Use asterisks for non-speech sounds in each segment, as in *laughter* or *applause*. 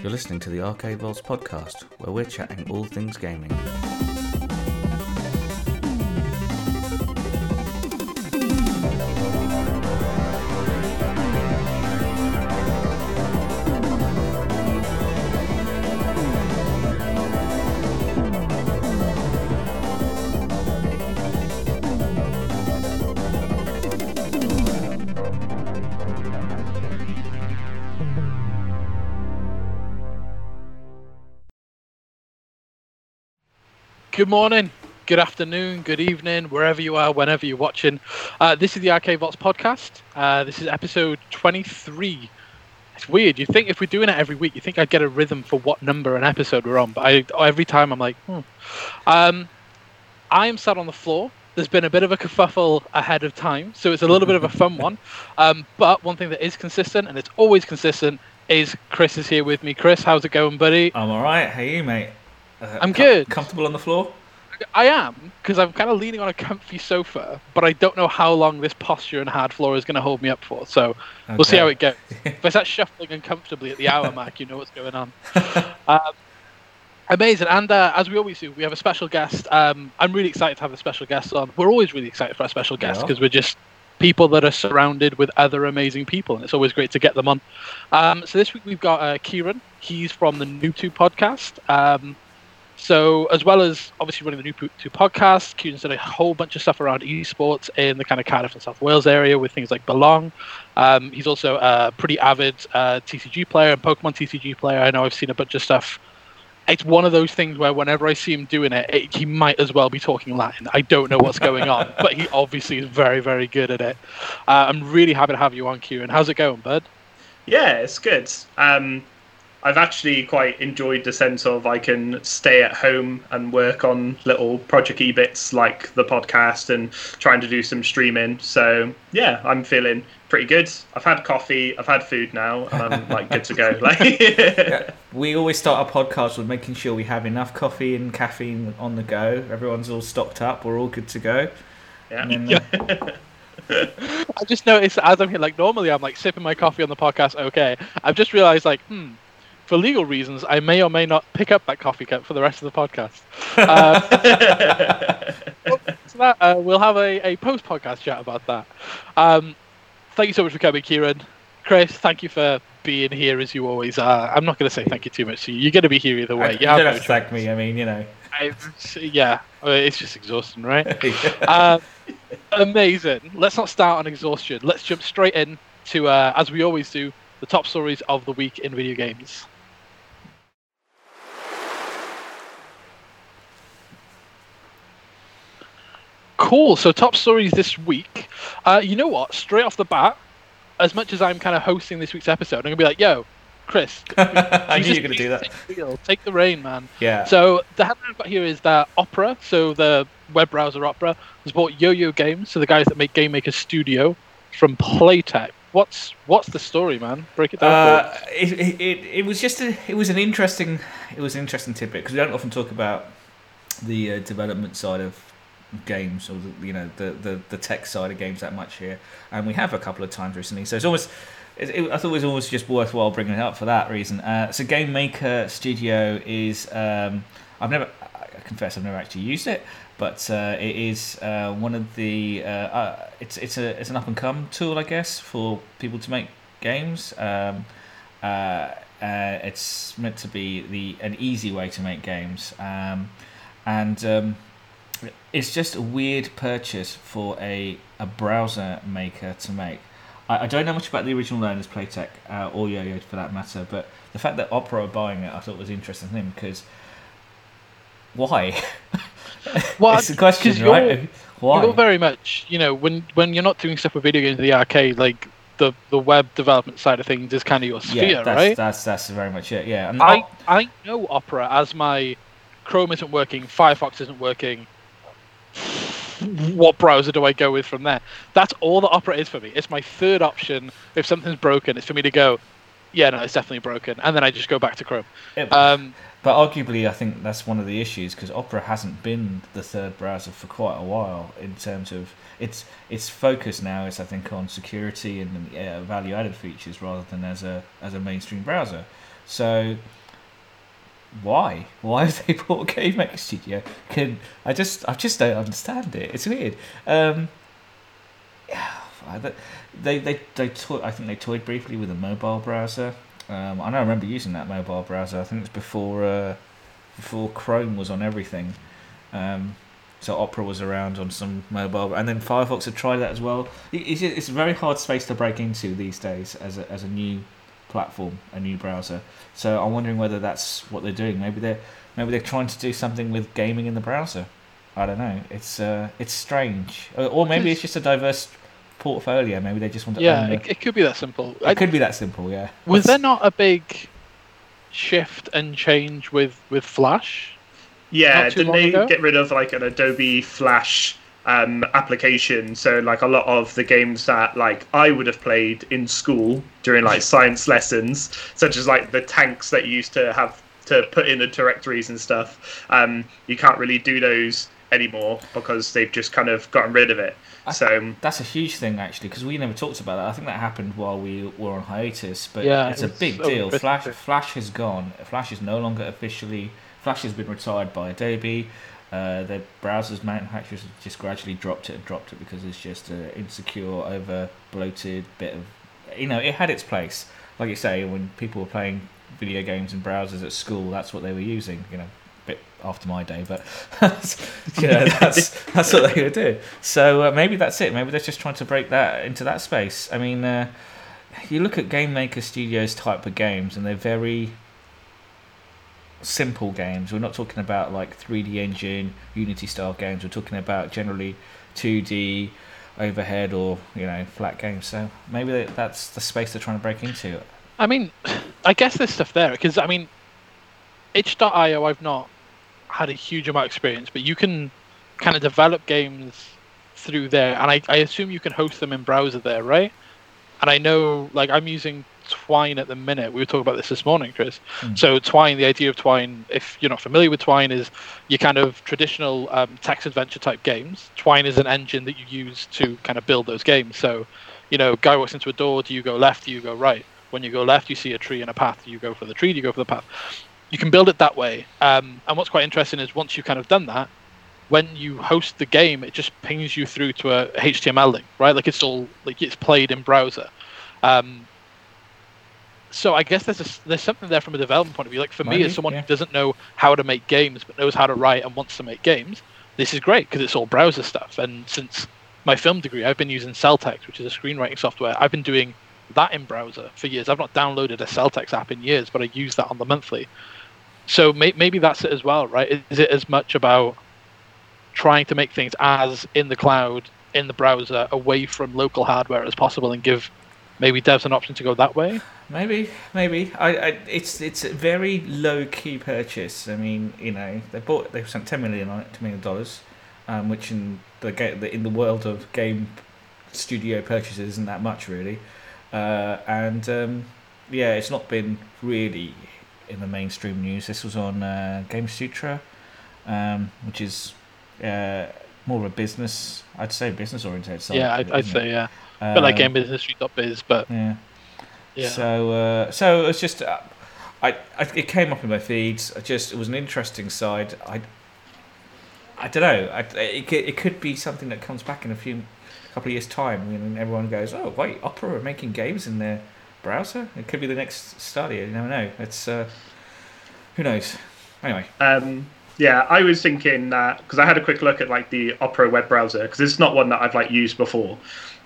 You're listening to the Arcade Vaults podcast, where we're chatting all things gaming. Good morning, good afternoon, good evening, wherever you are, whenever you're watching. Uh, this is the Arcade Vaults podcast. Uh, this is episode 23. It's weird. You think if we're doing it every week, you think I'd get a rhythm for what number an episode we're on. But I, every time I'm like, hmm. Um, I am sat on the floor. There's been a bit of a kerfuffle ahead of time, so it's a little bit of a *laughs* fun one. Um, but one thing that is consistent, and it's always consistent, is Chris is here with me. Chris, how's it going, buddy? I'm alright. How you, mate? Uh, I'm good. Comfortable on the floor? I am because I'm kind of leaning on a comfy sofa, but I don't know how long this posture and hard floor is going to hold me up for. So we'll see how it goes. *laughs* if I start shuffling uncomfortably at the hour *laughs* mark, you know what's going on. um, amazing, and uh, as we always do, we have a special guest. Um, I'm really excited to have a special guest on. We're always really excited for our special guests Yeah. because we're just people that are surrounded with other amazing people, and it's always great to get them on. Um, so this week we've got uh, Kieran. He's from the Noob Tube podcast. So, as well as obviously running the Noob Tube podcast, Kieran's done a whole bunch of stuff around esports in the kind of Cardiff and South Wales area with things like Belong. Um, he's also a pretty avid uh, TCG player and Pokemon TCG player. I know I've seen a bunch of stuff. It's one of those things where whenever I see him doing it, it he might as well be talking Latin. I don't know what's going on, *laughs* but he obviously is very, very good at it. Uh, I'm really happy to have you on, Kieran. How's it going, bud? Yeah, it's good. Um, I've actually quite enjoyed the sense of I can stay at home and work on little project e bits like the podcast and trying to do some streaming. So yeah, I'm feeling pretty good. I've had coffee, I've had food now, and I'm like good to go. *laughs* Like We always start our podcast with making sure we have enough coffee and caffeine on the go. Everyone's all stocked up. We're all good to go. yeah. And then, uh, *laughs* I just noticed as I'm here, like normally I'm like sipping my coffee on the podcast, okay. I've just realized like, hmm, for legal reasons, I may or may not pick up that coffee cup for the rest of the podcast. Uh, *laughs* so that uh, we'll have a, a post podcast chat about that. Um, thank you so much for coming, Kieran. Chris, thank you for being here as you always are. I'm not going to say thank you too much to you. You're going to be here either way. you You don't have to thank me. I mean, you know. I- yeah, it's just exhausting, right? uh, *laughs* amazing. Let's not start on exhaustion. Let's jump straight in to, uh, as we always do, the top stories of the week in video games. Cool. So top stories this week. Uh, you know what? Straight off the bat, as much as I'm kind of hosting this week's episode, I'm gonna be like, "Yo, Chris, *laughs* I knew you were going to do that. Take the, take the reign, man." Yeah. So the headline I've got here is that Opera, so the web browser Opera, has bought Yo-Yo Games, so the guys that make GameMaker Studio, from Playtech. What's what's the story, man? Break it down. for Uh, it, it, it, it was just a, it was an interesting it was an interesting tidbit because we don't often talk about the uh, development side of games or the, you know the, the the tech side of games that much here. And we have a couple of times recently. So it's always it, it, I thought it was always just worthwhile bringing it up for that reason. Uh, so GameMaker Studio is um, I've never I confess I've never actually used it but uh, it is uh, one of the uh, uh, it's it's a it's an up and come tool I guess for people to make games. Um, uh, uh, it's meant to be the an easy way to make games, um, and um, it's just a weird purchase for a a browser maker to make. I, I don't know much about the original owners, Playtech uh, or Yo-Yo for that matter, but the fact that Opera are buying it, I thought was interesting thing because why? *laughs* Well, it's the question, you're- right? Why? You're very much, you know, when when you're not doing stuff with video games in the arcade, like the the web development side of things is kind of your sphere, yeah, that's, right? that's that's very much it. Yeah, and I I know Opera as my Chrome isn't working, Firefox isn't working. What browser do I go with from there? That's all that Opera is for me. It's my third option. If something's broken, it's for me to go. yeah, no, it's definitely broken. And then I just go back to Chrome. Yeah, Um, But arguably, I think that's one of the issues because Opera hasn't been the third browser for quite a while in terms of its its focus now is I think on security and uh, value added features rather than as a as a mainstream browser. So why why have they *laughs* bought GameMaker Studio? Can I just I just don't understand it. It's weird. Um, yeah, they they they toy, I think they toyed briefly with a mobile browser. Um, I know I remember using that mobile browser. I think it was before uh, before Chrome was on everything. Um, so Opera was around on some mobile, and then Firefox had tried that as well. It's, it's a very hard space to break into these days as a, as a new platform, a new browser. So I'm wondering whether that's what they're doing. Maybe they're maybe they're trying to do something with gaming in the browser. I don't know. It's uh, it's strange, or, or maybe it's just a diverse portfolio. Maybe they just want to yeah, own it, it could be that simple. it I, could be that simple, yeah. was there not a big shift and change with with Flash? Yeah, didn't they ago? get rid of like an Adobe Flash um, application? So like a lot of the games that like I would have played in school during like *laughs* science lessons, such as like the tanks that you used to have to put in the directories and stuff, um, you can't really do those anymore because they've just kind of gotten rid of it. I- So That's a huge thing actually, because we never talked about that. I think that happened while we were on hiatus, but Yeah, it's a big so deal. Flash, Flash has gone. Flash is no longer officially. Flash has been retired by Adobe. Uh, the browsers manufacturers just gradually dropped it and dropped it because it's just an insecure, over bloated bit of. You know, it had its place. Like you say, when people were playing video games and browsers at school, that's what they were using. You know, a bit after my day, but *laughs* you know, *laughs* that's that's what they would do. So uh, maybe that's it. Maybe they're just trying to break that into that space. I mean, uh, you look at GameMaker Studios type of games, and they're very simple games. We're not talking about like 3D engine, Unity style games. We're talking about generally 2D overhead or you know flat games. So maybe that's the space they're trying to break into. I mean, *sighs* I guess there's stuff there because I mean, itch.io I've not had a huge amount of experience, but you can kind of develop games through there, and I, I assume you can host them in browser there, right? And I know, like, I'm using Twine at the minute. We were talking about this this morning, Chris. Mm. So Twine, the idea of Twine, if you're not familiar with Twine, is your kind of traditional um, text adventure type games. Twine is an engine that you use to kind of build those games. So, you know, guy walks into a door. Do you go left? Do you go right? When you go left, you see a tree and a path. Do you go for the tree? Do you go for the path? You can build it that way. Um, and what's quite interesting is once you've kind of done that, when you host the game, it just pings you through to a HTML link, right? Like it's all like it's played in browser. Um, so I guess there's a, there's something there from a development point of view. Like for me, as someone yeah. who doesn't know how to make games but knows how to write and wants to make games, this is great because it's all browser stuff. And since my film degree, I've been using Celtx, which is a screenwriting software. I've been doing that in browser for years. I've not downloaded a Celtx app in years, but I use that on the monthly. So may, maybe that's it as well, right? Is it as much about trying to make things as in the cloud, in the browser, away from local hardware as possible, and give maybe devs an option to go that way? Maybe, maybe. I, I it's it's a very low key purchase. I mean, you know, they bought they spent ten million on it, ten million dollars, um, which in the in the world of game studio purchases isn't that much really. Uh, and um, yeah, it's not been really in the mainstream news. This was on uh, Gamasutra, um, which is uh, more of a business, I'd say, business oriented site. yeah, I'd, I'd say yeah. but like Um, GamesIndustry.biz, but Yeah. Yeah. So, uh, so it's just, uh, I, I, it came up in my feeds. I just, it was an interesting side. I, I don't know. I, it, could- it could be something that comes back in a few, couple of years' time. And everyone goes, "Oh, wait, Opera are making games in their browser." It could be the next Stadia. You never know. It's, uh, who knows? Anyway, Um, yeah, I was thinking that because I had a quick look at like the Opera web browser because it's not one that I've like used before.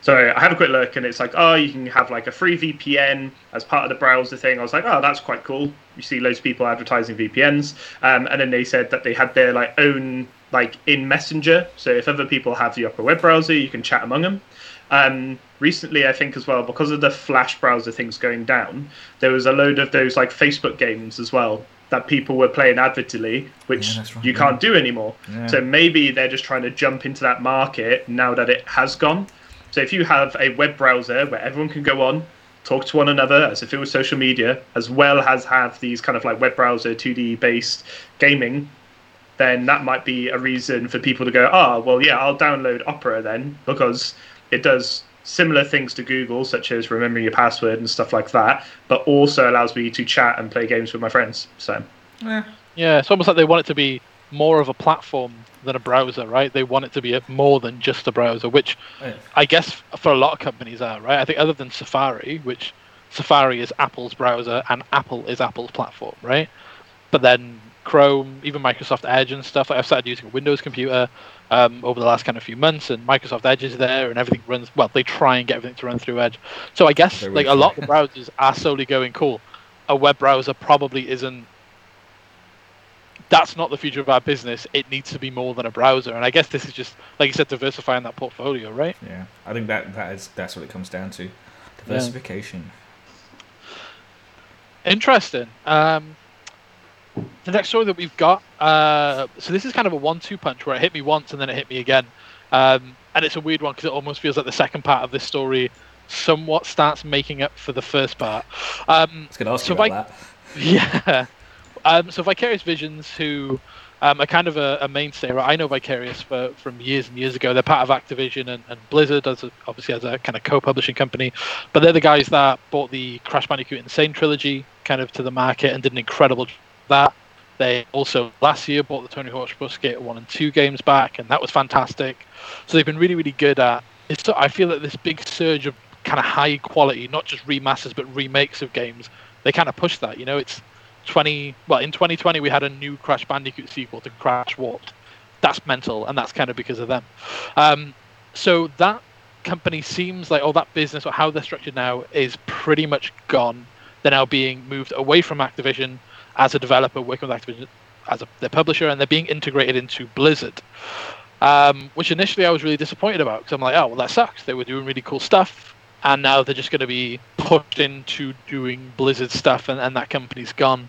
So I had a quick look and it's like, oh, you can have like a free VPN as part of the browser thing. I was like, oh, that's quite cool. You see loads of people advertising VPNs, um, and then they said that they had their like own like in Messenger. So if other people have the Opera web browser, you can chat among them. Um, recently, I think as well, because of the Flash browser things going down, there was a load of those like Facebook games as well that people were playing avidly, which Yeah, right, you yeah. can't do anymore. Yeah. So maybe they're just trying to jump into that market now that it has gone. So if you have a web browser where everyone can go on, talk to one another as if it was social media, as well as have these kind of like web browser 2D based gaming, then that might be a reason for people to go, oh, well, yeah, I'll download Opera then because it does similar things to Google, such as remembering your password and stuff like that, but also allows me to chat and play games with my friends. So, Yeah. Yeah, it's almost like they want it to be more of a platform than a browser, right? They want it to be a, more than just a browser, which Yeah. I guess for a lot of companies are, right? I think other than Safari, which Safari is Apple's browser and Apple is Apple's platform, right? But then Chrome, even Microsoft Edge and stuff. I've started using a Windows computer um, over the last kind of few months, and Microsoft Edge is there, and everything runs. Well, they try and get everything to run through Edge. So I guess like a lot of browsers are slowly going cool. A web browser probably isn't. That's not the future of our business. It needs to be more than a browser, and I guess this is just like you said, diversifying that portfolio, right? Yeah. I think that that is that's what it comes down to. Diversification. Interesting. Um, the next story that we've got, uh, so this is kind of a one-two punch where it hit me once and then it hit me again, um, and it's a weird one because it almost feels like the second part of this story somewhat starts making up for the first part. Um, I was going to ask So you about that. *laughs* yeah. Um, so Vicarious Visions, who um, are kind of a, a mainstay, right? I know Vicarious for, from years and years ago. They're part of Activision and, and Blizzard, as a, obviously as a kind of co-publishing company. But they're the guys that bought the Crash Bandicoot N. Sane trilogy kind of to the market and did an incredible job that. They also last year bought the Tony Hawk's Pro Skater one and two games back, and that was fantastic. So they've been really, really good at. It's. I feel that this big surge of kind of high quality, not just remasters but remakes of games. They kind of push that. You know, it's 20 well in 2020 we had a new crash bandicoot sequel to crash warped. That's mental and that's kind of because of them. Um, so that company seems like all that business or how they're structured now is pretty much gone. They're now being moved away from activision as a developer working with activision as a, their publisher and they're being integrated into blizzard. Um, which initially i was really disappointed about because i'm like oh well that sucks. They were doing really cool stuff and now they're just going to be pushed into doing Blizzard stuff, and, and that company's gone.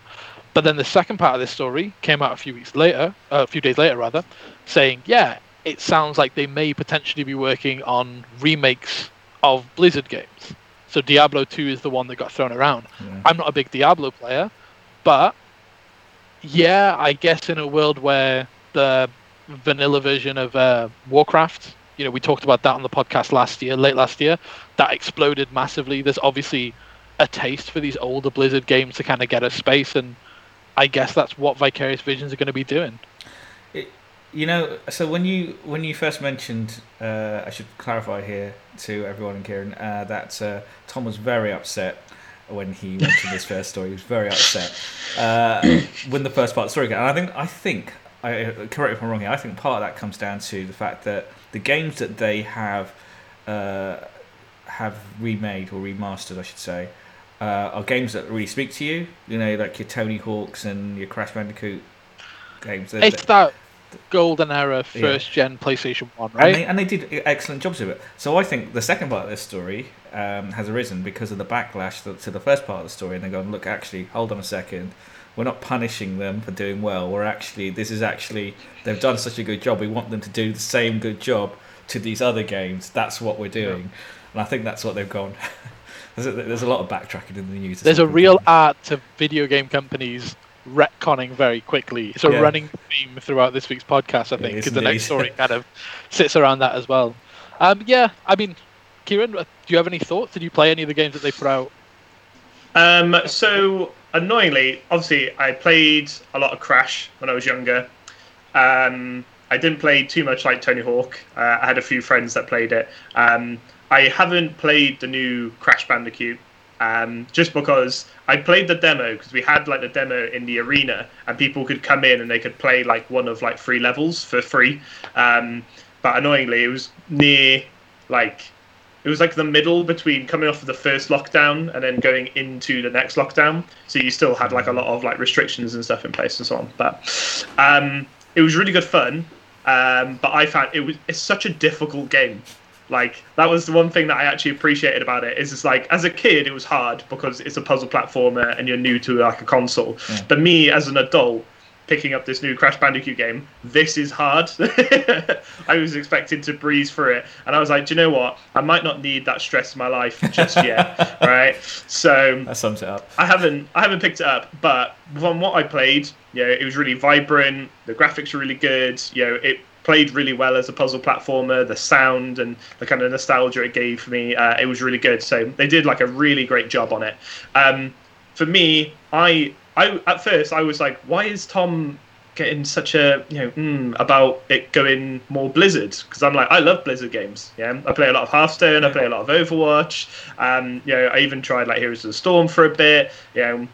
But then the second part of this story came out a few weeks later, uh, a few days later rather, saying, yeah, it sounds like they may potentially be working on remakes of Blizzard games. So Diablo 2 is the one that got thrown around. Yeah. I'm not a big Diablo player, but yeah, I guess in a world where the vanilla version of uh, Warcraft, you know, we talked about that on the podcast last year, late last year, that exploded massively. There's obviously a taste for these older Blizzard games to kind of get a space, and I guess that's what Vicarious Visions are going to be doing. You know, so when you when you first mentioned, uh, I should clarify here to everyone and Kieran uh, that uh, Tom was very upset when he *laughs* mentioned this first story. He was very upset uh, when the first part of the story came. And I think I think I correct me if I'm wrong here. I think part of that comes down to the fact that the games that they have uh, have remade or remastered, I should say, uh, are games that really speak to you. You know, like your Tony Hawks and your Crash Bandicoot games. They're- It's that golden era first gen PlayStation 1, right? and, they, and they did excellent jobs of it. So I think the second part of this story um, has arisen because of the backlash to, to the first part of the story, and they're going, look, actually, hold on a second. We're not punishing them for doing well. We're actually, this is actually, they've done such a good job. We want them to do the same good job to these other games. That's what we're doing. And I think that's what they've gone. *laughs* there's, a, there's a lot of backtracking in the news. There's a real art to video game companies retconning very quickly. It's a Yeah. running theme throughout this week's podcast, I think, because the next story *laughs* kind of sits around that as well. Um, yeah, I mean, Kieran, uh, do you have any thoughts? Did you play any of the games that they put out? Um, so annoyingly, obviously, I played a lot of Crash when I was younger. Um, I didn't play too much like Tony Hawk. Uh, I had a few friends that played it. Um, I haven't played the new Crash Bandicoot um, just because I played the demo because we had like the demo in the arena and people could come in and they could play like one of like three levels for free. Um, but annoyingly, it was near like it was like the middle between coming off of the first lockdown and then going into the next lockdown. So you still had like a lot of like restrictions and stuff in place and so on. But um, it was really good fun. Um, but I found it was it's such a difficult game. Like that was the one thing that I actually appreciated about it. Is it's like as a kid it was hard because it's a puzzle platformer and you're new to like a console. Yeah. But me as an adult, picking up this new Crash Bandicoot game. This is hard. *laughs* I was expecting to breeze through it, and I was like, do you know what? I might not need that stress in my life just yet, *laughs* right? So that sums it up. I haven't I haven't picked it up, but from what I played, you know, it was really vibrant. The graphics were really good. You know, it played really well as a puzzle platformer. The sound and the kind of nostalgia it gave me, uh, it was really good. So they did like a really great job on it. Um, for me, I I at first I was like, why is Tom getting such a you know mm, about it going more Blizzard? Because I'm like, I love Blizzard games. Yeah, I play a lot of Hearthstone. I play a lot of Overwatch. Um, you know, I even tried like Heroes of the Storm for a bit. You know.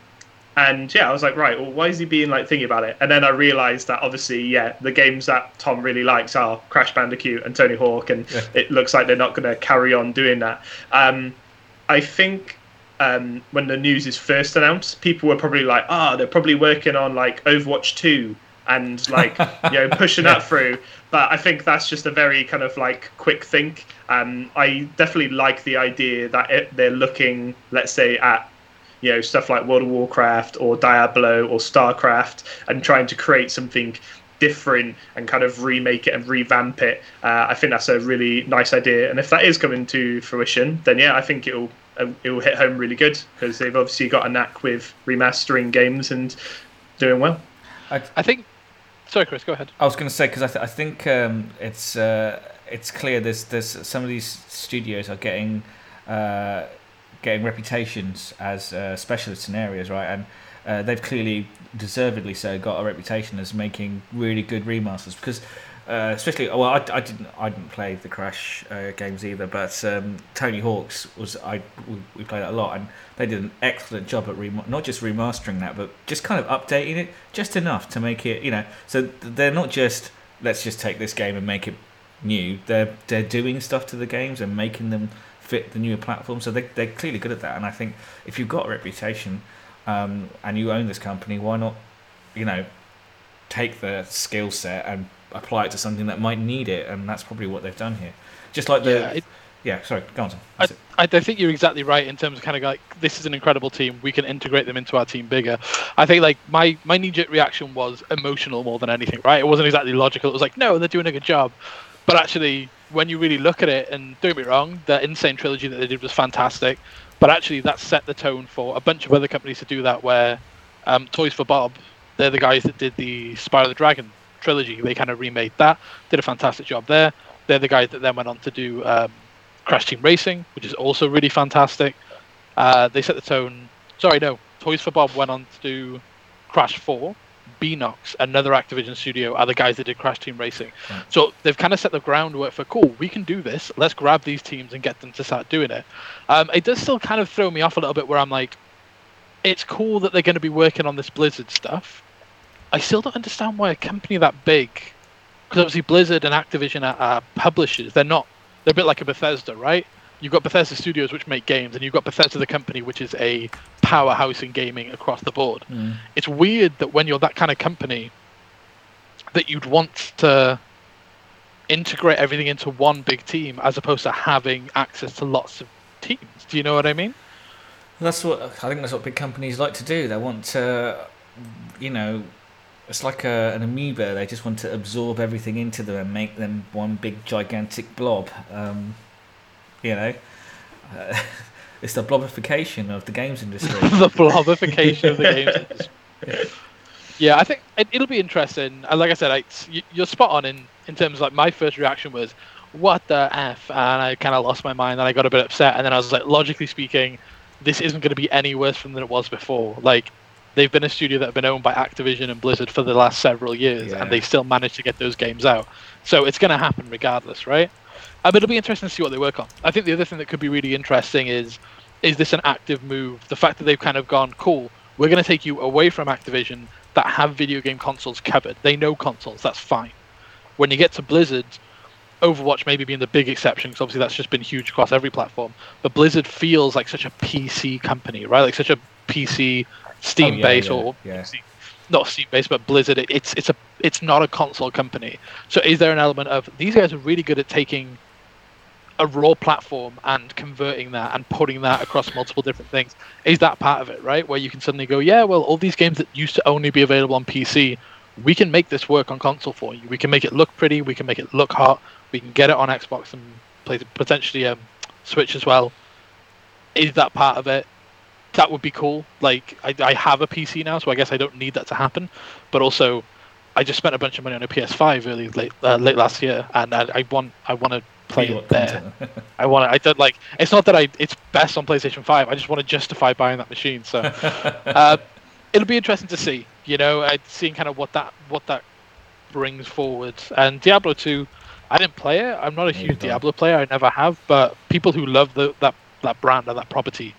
And yeah, I was like, right, well, why is he being like thinking about it? And then I realised that obviously, yeah, the games that Tom really likes are Crash Bandicoot and Tony Hawk, and yeah. it looks like they're not going to carry on doing that. Um, I think um, when the news is first announced, people were probably like, "Ah, oh, they're probably working on like Overwatch 2 and like you know *laughs* pushing yeah. that through." But I think that's just a very kind of like quick think. Um, I definitely like the idea that it, they're looking, let's say, at you know stuff like World of Warcraft or Diablo or Starcraft and trying to create something different and kind of remake it and revamp it. Uh, I think that's a really nice idea. And if that is coming to fruition, then yeah, I think it'll it will hit home really good because they've obviously got a knack with remastering games and doing well. I, I think. Sorry, Chris. Go ahead. I was going to say because I, th- I think um, it's uh, it's clear there's there's some of these studios are getting uh, getting reputations as uh, specialists in areas, right? And uh, they've clearly, deservedly so, got a reputation as making really good remasters because uh, especially, well, I, I, didn't, I didn't play the Crash uh, games either, but um, Tony Hawk's was I we, played it a lot, and they did an excellent job at rem- not just remastering that, but just kind of updating it just enough to make it, you know. So they're not just let's just take this game and make it new. They're they're doing stuff to the games and making them fit the newer platform. So they they're clearly good at that, and I think if you've got a reputation um, and you own this company, why not, you know, take the skill set and apply it to something that might need it, and that's probably what they've done here. Just like the. Yeah, it, yeah sorry, go on. I, I, I, think you're exactly right in terms of kind of like this is an incredible team. We can integrate them into our team bigger. I think like my my knee jerk reaction was emotional more than anything. Right? It wasn't exactly logical. It was like no, they're doing a good job, but actually when you really look at it, and don't get me wrong, the N. Sane trilogy that they did was fantastic, but actually that set the tone for a bunch of other companies to do that. Where um, Toys for Bob, they're the guys that did the Spyro the Dragon trilogy. They kind of remade that, did a fantastic job there. They're the guys that then went on to do um, Crash Team Racing, which is also really fantastic. Uh, they set the tone. Sorry, no. Toys for Bob went on to do Crash 4. Beenox, another Activision studio, are the guys that did Crash Team Racing. So they've kind of set the groundwork for cool. We can do this. Let's grab these teams and get them to start doing it. Um, it does still kind of throw me off a little bit where I'm like, it's cool that they're going to be working on this Blizzard stuff, I still don't understand why a company that big, because obviously Blizzard and Activision are, are, publishers. They're not. They're a bit like a Bethesda, right? You've got Bethesda Studios, which make games, and you've got Bethesda, the company, which is a powerhouse in gaming across the board. Mm. It's weird that when you're that kind of company, that you'd want to integrate everything into one big team as opposed to having access to lots of teams. Do you know what I mean? That's what I think. That's what big companies like to do. They want to, you know, it's like a, an amoeba. They just want to absorb everything into them and make them one big gigantic blob. Um, you know, uh, *laughs* it's the blobification of the games industry. *laughs* the blobification of the games industry. Yeah, I think it, will be interesting. And like I said, I, you're spot on in in terms of like my first reaction was, "What the f?" and I kind of lost my mind and I got a bit upset. And then I was like, logically speaking, this isn't going to be any worse than it was before. Like they've been a studio that have been owned by Activision and Blizzard for the last several years, yeah. and they still managed to get those games out. So it's going to happen regardless, right? Um, it'll be interesting to see what they work on. I think the other thing that could be really interesting is is this an active move? The fact that they've kind of gone, cool, we're going to take you away from Activision that have video game consoles covered. They know consoles, that's fine. When you get to Blizzard, Overwatch maybe being the big exception, because obviously that's just been huge across every platform. But Blizzard feels like such a PC company, right? Like such a PC Steam oh, yeah, base yeah, or yeah. not Steam base, but Blizzard. It, it's it's a it's not a console company. So is there an element of these guys are really good at taking a raw platform and converting that and putting that across multiple different things? Is that part of it, right? Where you can suddenly go, yeah, well, all these games that used to only be available on PC, we can make this work on console for you. We can make it look pretty. We can make it look hot. We can get it on Xbox and play potentially um, Switch as well. Is that part of it? That would be cool. Like I, I have a PC now, so I guess I don't need that to happen. But also, I just spent a bunch of money on a PS5 really late uh, late last year, and I, I want I want to play it there. *laughs* I want to. I don't like. It's not that I. It's best on PlayStation Five. I just want to justify buying that machine. So, *laughs* uh, it'll be interesting to see. You know, uh, seeing kind of what that what that brings forward. And Diablo Two, I didn't play it. I'm not a huge Diablo player. I never have. But people who love the that that brand and that property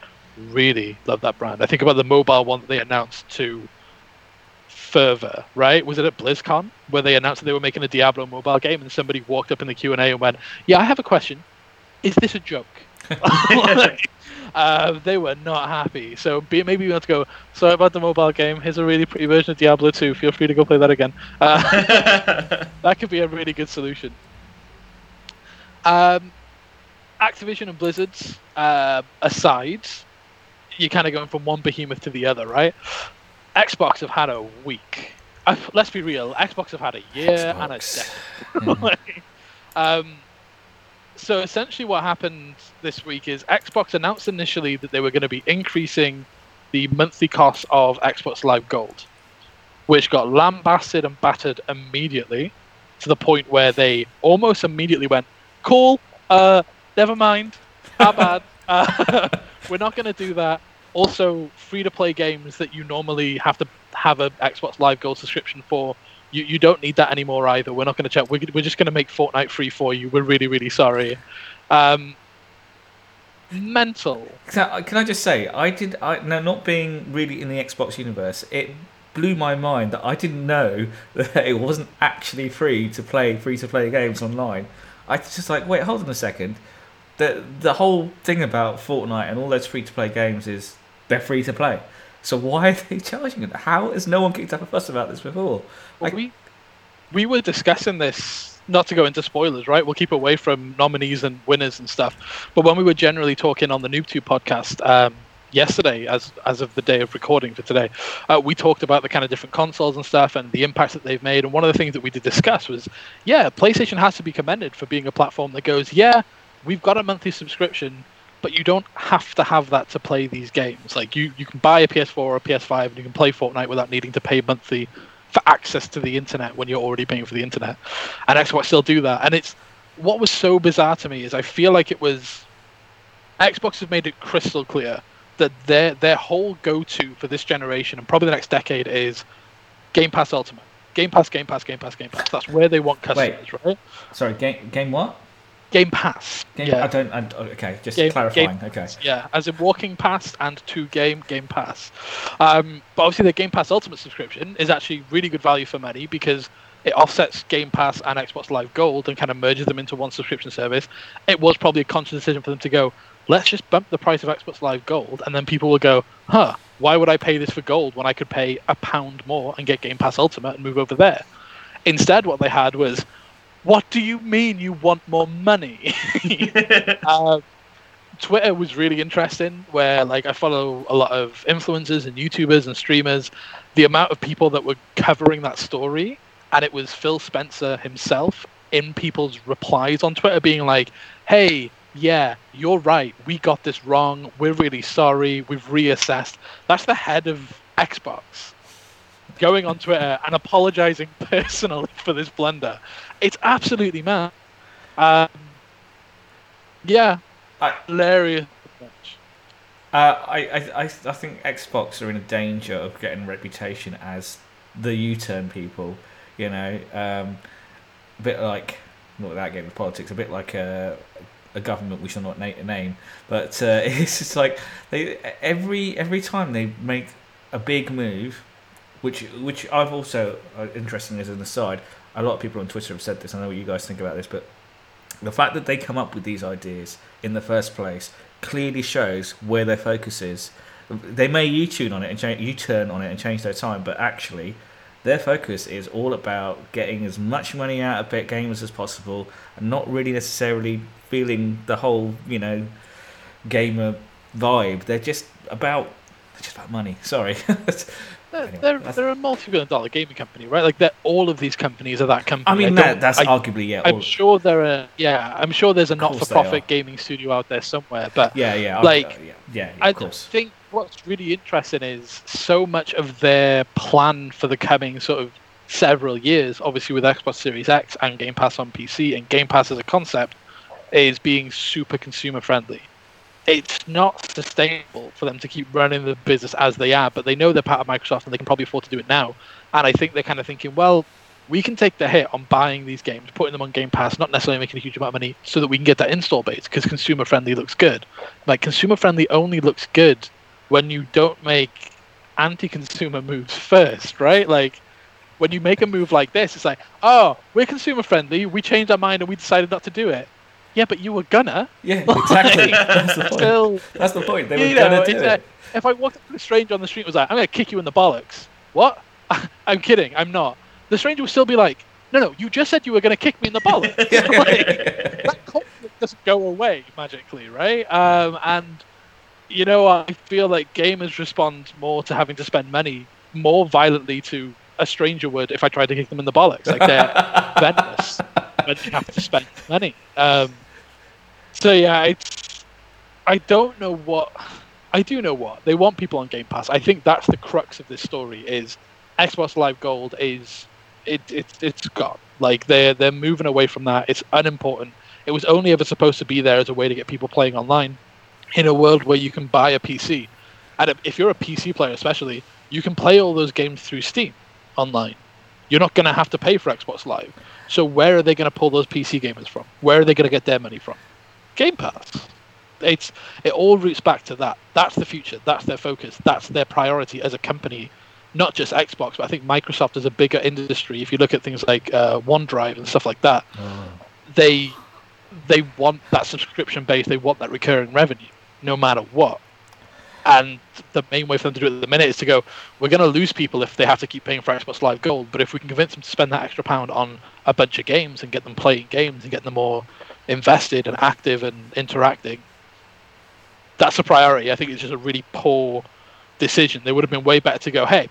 really love that brand. I think about the mobile one that they announced to further, right? Was it at BlizzCon where they announced that they were making a Diablo mobile game, and somebody walked up in the Q and A and went, "Yeah, I have a question. Is this a joke?" *laughs* uh, they were not happy. So maybe we want to go. Sorry about the mobile game. Here's a really pretty version of Diablo 2. Feel free to go play that again. Uh, *laughs* that could be a really good solution. Um, Activision and Blizzard's uh, aside, you're kind of going from one behemoth to the other, right? Xbox have had a week. Uh, let's be real. Xbox have had a year Xbox. and a decade. *laughs* um, so essentially, what happened this week is Xbox announced initially that they were going to be increasing the monthly cost of Xbox Live Gold, which got lambasted and battered immediately to the point where they almost immediately went, "Cool, uh, never mind, how bad? *laughs* *laughs* Uh, we're not going to do that." also free to play games that you normally have to have an Xbox Live Gold subscription for. You, you don't need that anymore either. We're not going to check. We're, we're just going to make Fortnite free for you. We're really, really sorry. Um, mental. Can I just say, I did. I no, not being really in the Xbox universe, it blew my mind that I didn't know *laughs* that it wasn't actually free to play free to play games online. I was just like, wait, hold on a second. The the whole thing about Fortnite and all those free to play games is they're free to play. So why are they *laughs* charging it? How has no one kicked up a fuss about this before? Like, we we were discussing this. Not to go into spoilers, right? We'll keep away from nominees and winners and stuff. But when we were generally talking on the NoobTube podcast um, yesterday, as as of the day of recording for today, uh, we talked about the kind of different consoles and stuff and the impacts that they've made. And one of the things that we did discuss was, yeah, PlayStation has to be commended for being a platform that goes, yeah, we've got a monthly subscription but you don't have to have that to play these games. Like you, you can buy a PS4 or a PS5 and you can play Fortnite without needing to pay monthly for access to the internet when you're already paying for the internet. And Xbox still do that. And it's what was so bizarre to me is I feel like it was Xbox have made it crystal clear that their their whole go-to for this generation and probably the next decade is Game Pass Ultimate. Game Pass, Game Pass, Game Pass, Game Pass. That's where they want customers, Wait, right? Sorry, game game what? Game Pass. Game, yeah. I don't. I, okay, just game, clarifying. Game, okay. Yeah, as in walking past and to game Game Pass. Um, but obviously, the Game Pass Ultimate subscription is actually really good value for money because it offsets Game Pass and Xbox Live Gold and kind of merges them into one subscription service. It was probably a conscious decision for them to go. Let's just bump the price of Xbox Live Gold, and then people will go, "Huh? Why would I pay this for Gold when I could pay a pound more and get Game Pass Ultimate and move over there?" Instead, what they had was what do you mean you want more money? *laughs* uh, Twitter was really interesting, where like I follow a lot of influencers and YouTubers and streamers. The amount of people that were covering that story, and it was Phil Spencer himself in people's replies on Twitter, being like, "Hey, yeah, you're right. We got this wrong. We're really sorry. We've reassessed." That's the head of Xbox going on Twitter and apologizing *laughs* personally for this blunder. It's absolutely mad. Um, yeah, I, hilarious. Uh, I, I, I think Xbox are in a danger of getting a reputation as the U-turn people. You know, um, a bit like not without getting into politics, a bit like a, a government we shall not name, but uh, *laughs* it's just like they every every time they make a big move, which which I've also uh, interesting as an aside, a lot of people on Twitter have said this. I know what you guys think about this, but the fact that they come up with these ideas in the first place clearly shows where their focus is. They may U-tune on it and change, U-turn on it and change their time, but actually, their focus is all about getting as much money out of bet gamers as possible, and not really necessarily feeling the whole, you know, gamer vibe. They're just about just about money. Sorry. *laughs* They're, Anyway, they're, they're a multi-billion dollar gaming company, right? Like that, all of these companies are that company. I mean, don't- that, that's I- arguably yeah. I'm sure there are. Yeah, I'm sure there's a not-for-profit gaming studio out there somewhere. But yeah, yeah. I'll- like, uh, yeah, yeah, yeah, I course. think what's really interesting is so much of their plan for the coming sort of several years, obviously with Xbox Series X and Game Pass on PC and Game Pass as a concept, is being super consumer friendly. It's not sustainable for them to keep running the business as they are, but they know they're part of Microsoft and they can probably afford to do it now. And I think they're kind of thinking, well, we can take the hit on buying these games, putting them on Game Pass, not necessarily making a huge amount of money, so that we can get that install base because consumer friendly looks good. Like consumer friendly only looks good when you don't make anti-consumer moves first, right? Like when you make a move like this, it's like, oh, we're consumer friendly, we changed our mind and we decided not to do it. Yeah, but you were gonna. Yeah, exactly. *laughs* that's the point. Still, That's the point. They were know, gonna do it. like, if I walked up to a stranger on the street and was like, I'm gonna kick you in the bollocks. What? *laughs* I'm kidding. I'm not. The stranger would still be like, No, no, you just said you were gonna kick me in the bollocks. *laughs* Like, that conflict doesn't go away magically, right? Um, and you know, I feel like gamers respond more to having to spend money more violently to a stranger would if I tried to kick them in the bollocks. Like they're venomous when you have to spend money. Um, so yeah, it's I don't know what I do know what they want people on Game Pass. I think that's the crux of this story. Is Xbox Live Gold is it, it it's gone. Like they're they're moving away from that. It's unimportant. It was only ever supposed to be there as a way to get people playing online in a world where you can buy a PC. And if you're a PC player, especially, you can play all those games through Steam online. You're not going to have to pay for Xbox Live. So where are they going to pull those PC gamers from? Where are they going to get their money from? Game Pass. It's it all roots back to that. That's the future. That's their focus. That's their priority as a company. Not just Xbox, but I think Microsoft is a bigger industry. If you look at things like uh, OneDrive and stuff like that, Oh. they they want that subscription base. They want that recurring revenue, no matter what. And the main way for them to do it at the minute is to go, we're going to lose people if they have to keep paying for Xbox Live Gold. But if we can convince them to spend that extra pound on a bunch of games and get them playing games and get them more invested and active and interacting, that's a priority. I think it's just a really poor decision. They would have been way better to go, hey,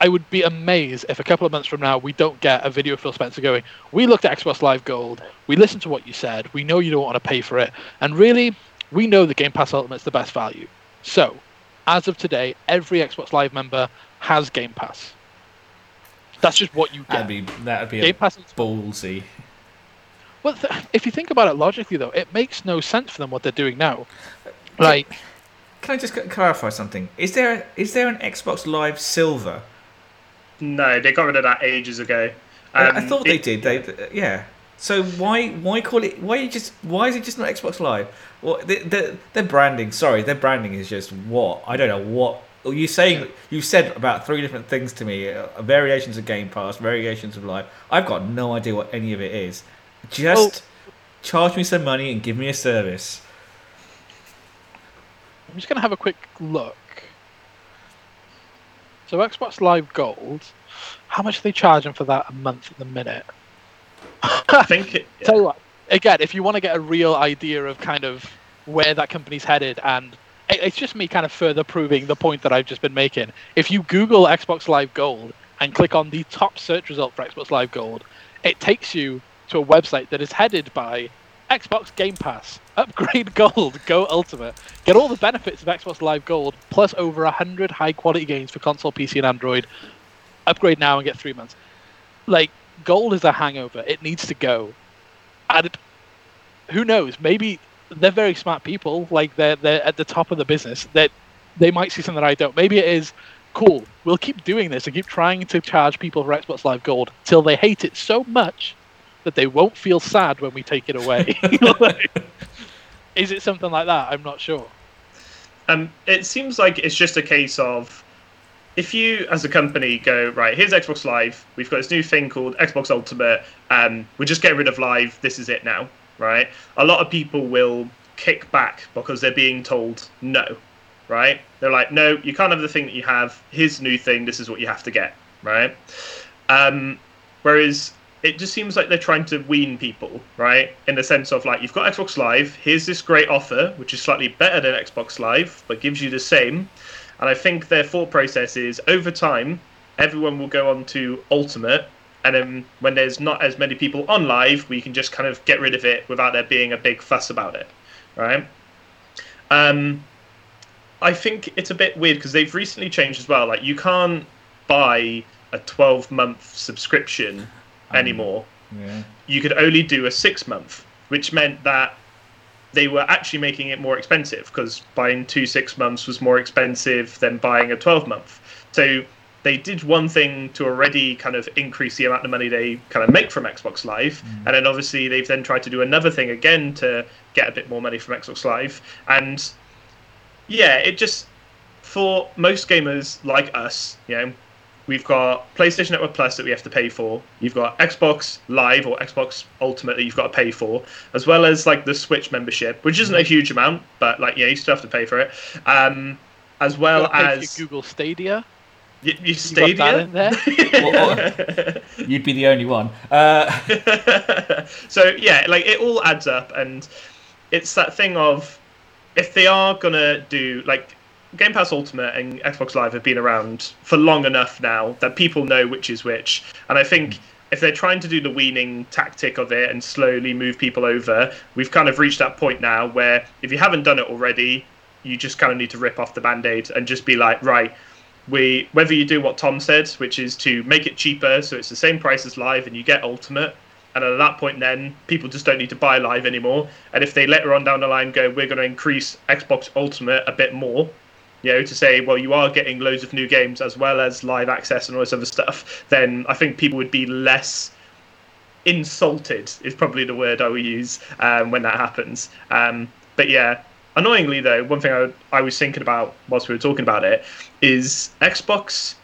I would be amazed if a couple of months from now we don't get a video of Phil Spencer going, we looked at Xbox Live Gold, we listened to what you said, we know you don't want to pay for it, and really, we know the Game Pass Ultimate's the best value. So, as of today, every Xbox Live member has Game Pass. That's just what you get. That'd be that'd be a Game Pass ballsy. well, th- if you think about it logically, though, it makes no sense for them what they're doing now. Like, Can I just clarify something? Is there is there an Xbox Live Silver? No, they got rid of that ages ago. I- Um, I thought they it- did. They yeah. So why why call it? Why you just why is it just not Xbox Live? Well, the, the, their branding. Sorry, their branding is just what I don't know what. You saying you said about three different things to me. Uh, variations of Game Pass, variations of Live. I've got no idea what any of it is. Just charge me some money and give me a service. I'm just going to have a quick look. So, Xbox Live Gold, how much are they charging for that a month at the minute? I think it, Tell you what, again, if you want to get a real idea of kind of where that company's headed, and it- it's just me kind of further proving the point that I've just been making. If you Google Xbox Live Gold and click on the top search result for Xbox Live Gold, it takes you to a website that is headed by Xbox Game Pass. *laughs* Upgrade Gold, go Ultimate. Get all the benefits of Xbox Live Gold, plus over 100 high quality games for console, PC, and Android. Upgrade now and get three months. Like, Gold is a hangover. It needs to go. And it- who knows? Maybe they're very smart people. Like, they're, they're at the top of the business. That they might see something that I don't. Maybe it is cool. We'll keep doing this and keep trying to charge people for Xbox Live Gold till they hate it so much that they won't feel sad when we take it away. *laughs* *laughs* Like, is it something like that? I'm not sure. Um, it seems like it's just a case of if you, as a company, go right. Here's Xbox Live. We've got this new thing called Xbox Ultimate. Um, we're just getting rid of Live. This is it now, right? A lot of people will kick back because they're being told no, right? They're like, no, you can't have the thing that you have. Here's the new thing. This is what you have to get, right? Um, whereas it just seems like they're trying to wean people, right? In the sense of like, you've got Xbox Live, here's this great offer, which is slightly better than Xbox Live, but gives you the same. And I think their thought process is over time, everyone will go on to Ultimate, and then when there's not as many people on live, we can just kind of get rid of it without there being a big fuss about it, right? Um, I think it's a bit weird because they've recently changed as well. Like you can't buy a 12 month subscription Um, anymore. Yeah. You could only do a six month, which meant that they were actually making it more expensive because buying two six months was more expensive than buying a 12 month. So they did one thing to already kind of increase the amount of money they kind of make from Xbox Live, mm. and then obviously they've then tried to do another thing again to get a bit more money from Xbox Live, and yeah, it just for most gamers like us, you know, we've got PlayStation Network Plus that we have to pay for. You've got Xbox Live or Xbox Ultimate that you've got to pay for, as well as like the Switch membership, which isn't a huge amount, but like yeah, you still have to pay for it. Um, as well Gotta pay for as your Google Stadia. y- you You got that in Stadia. there? *laughs* You'd be the only one. Uh, *laughs* so yeah, like it all adds up, and it's that thing of if they are gonna do like Game Pass Ultimate and Xbox Live have been around for long enough now that people know which is which, and I think. If they're trying to do the weaning tactic of it and slowly move people over, we've kind of reached that point now where if you haven't done it already, you just kind of need to rip off the band-aid and just be like, right, we whether you do what Tom said, which is to make it cheaper so it's the same price as live and you get ultimate, and at that point then people just don't need to buy live anymore. And if they later on down the line go, we're going to increase Xbox Ultimate a bit more, you know, to say, well, you are getting loads of new games as well as live access and all this other stuff, then I think people would be less insulted is probably the word I would use um, when that happens. Um, but yeah, annoyingly though, one thing I, I was thinking about whilst we were talking about it is Xbox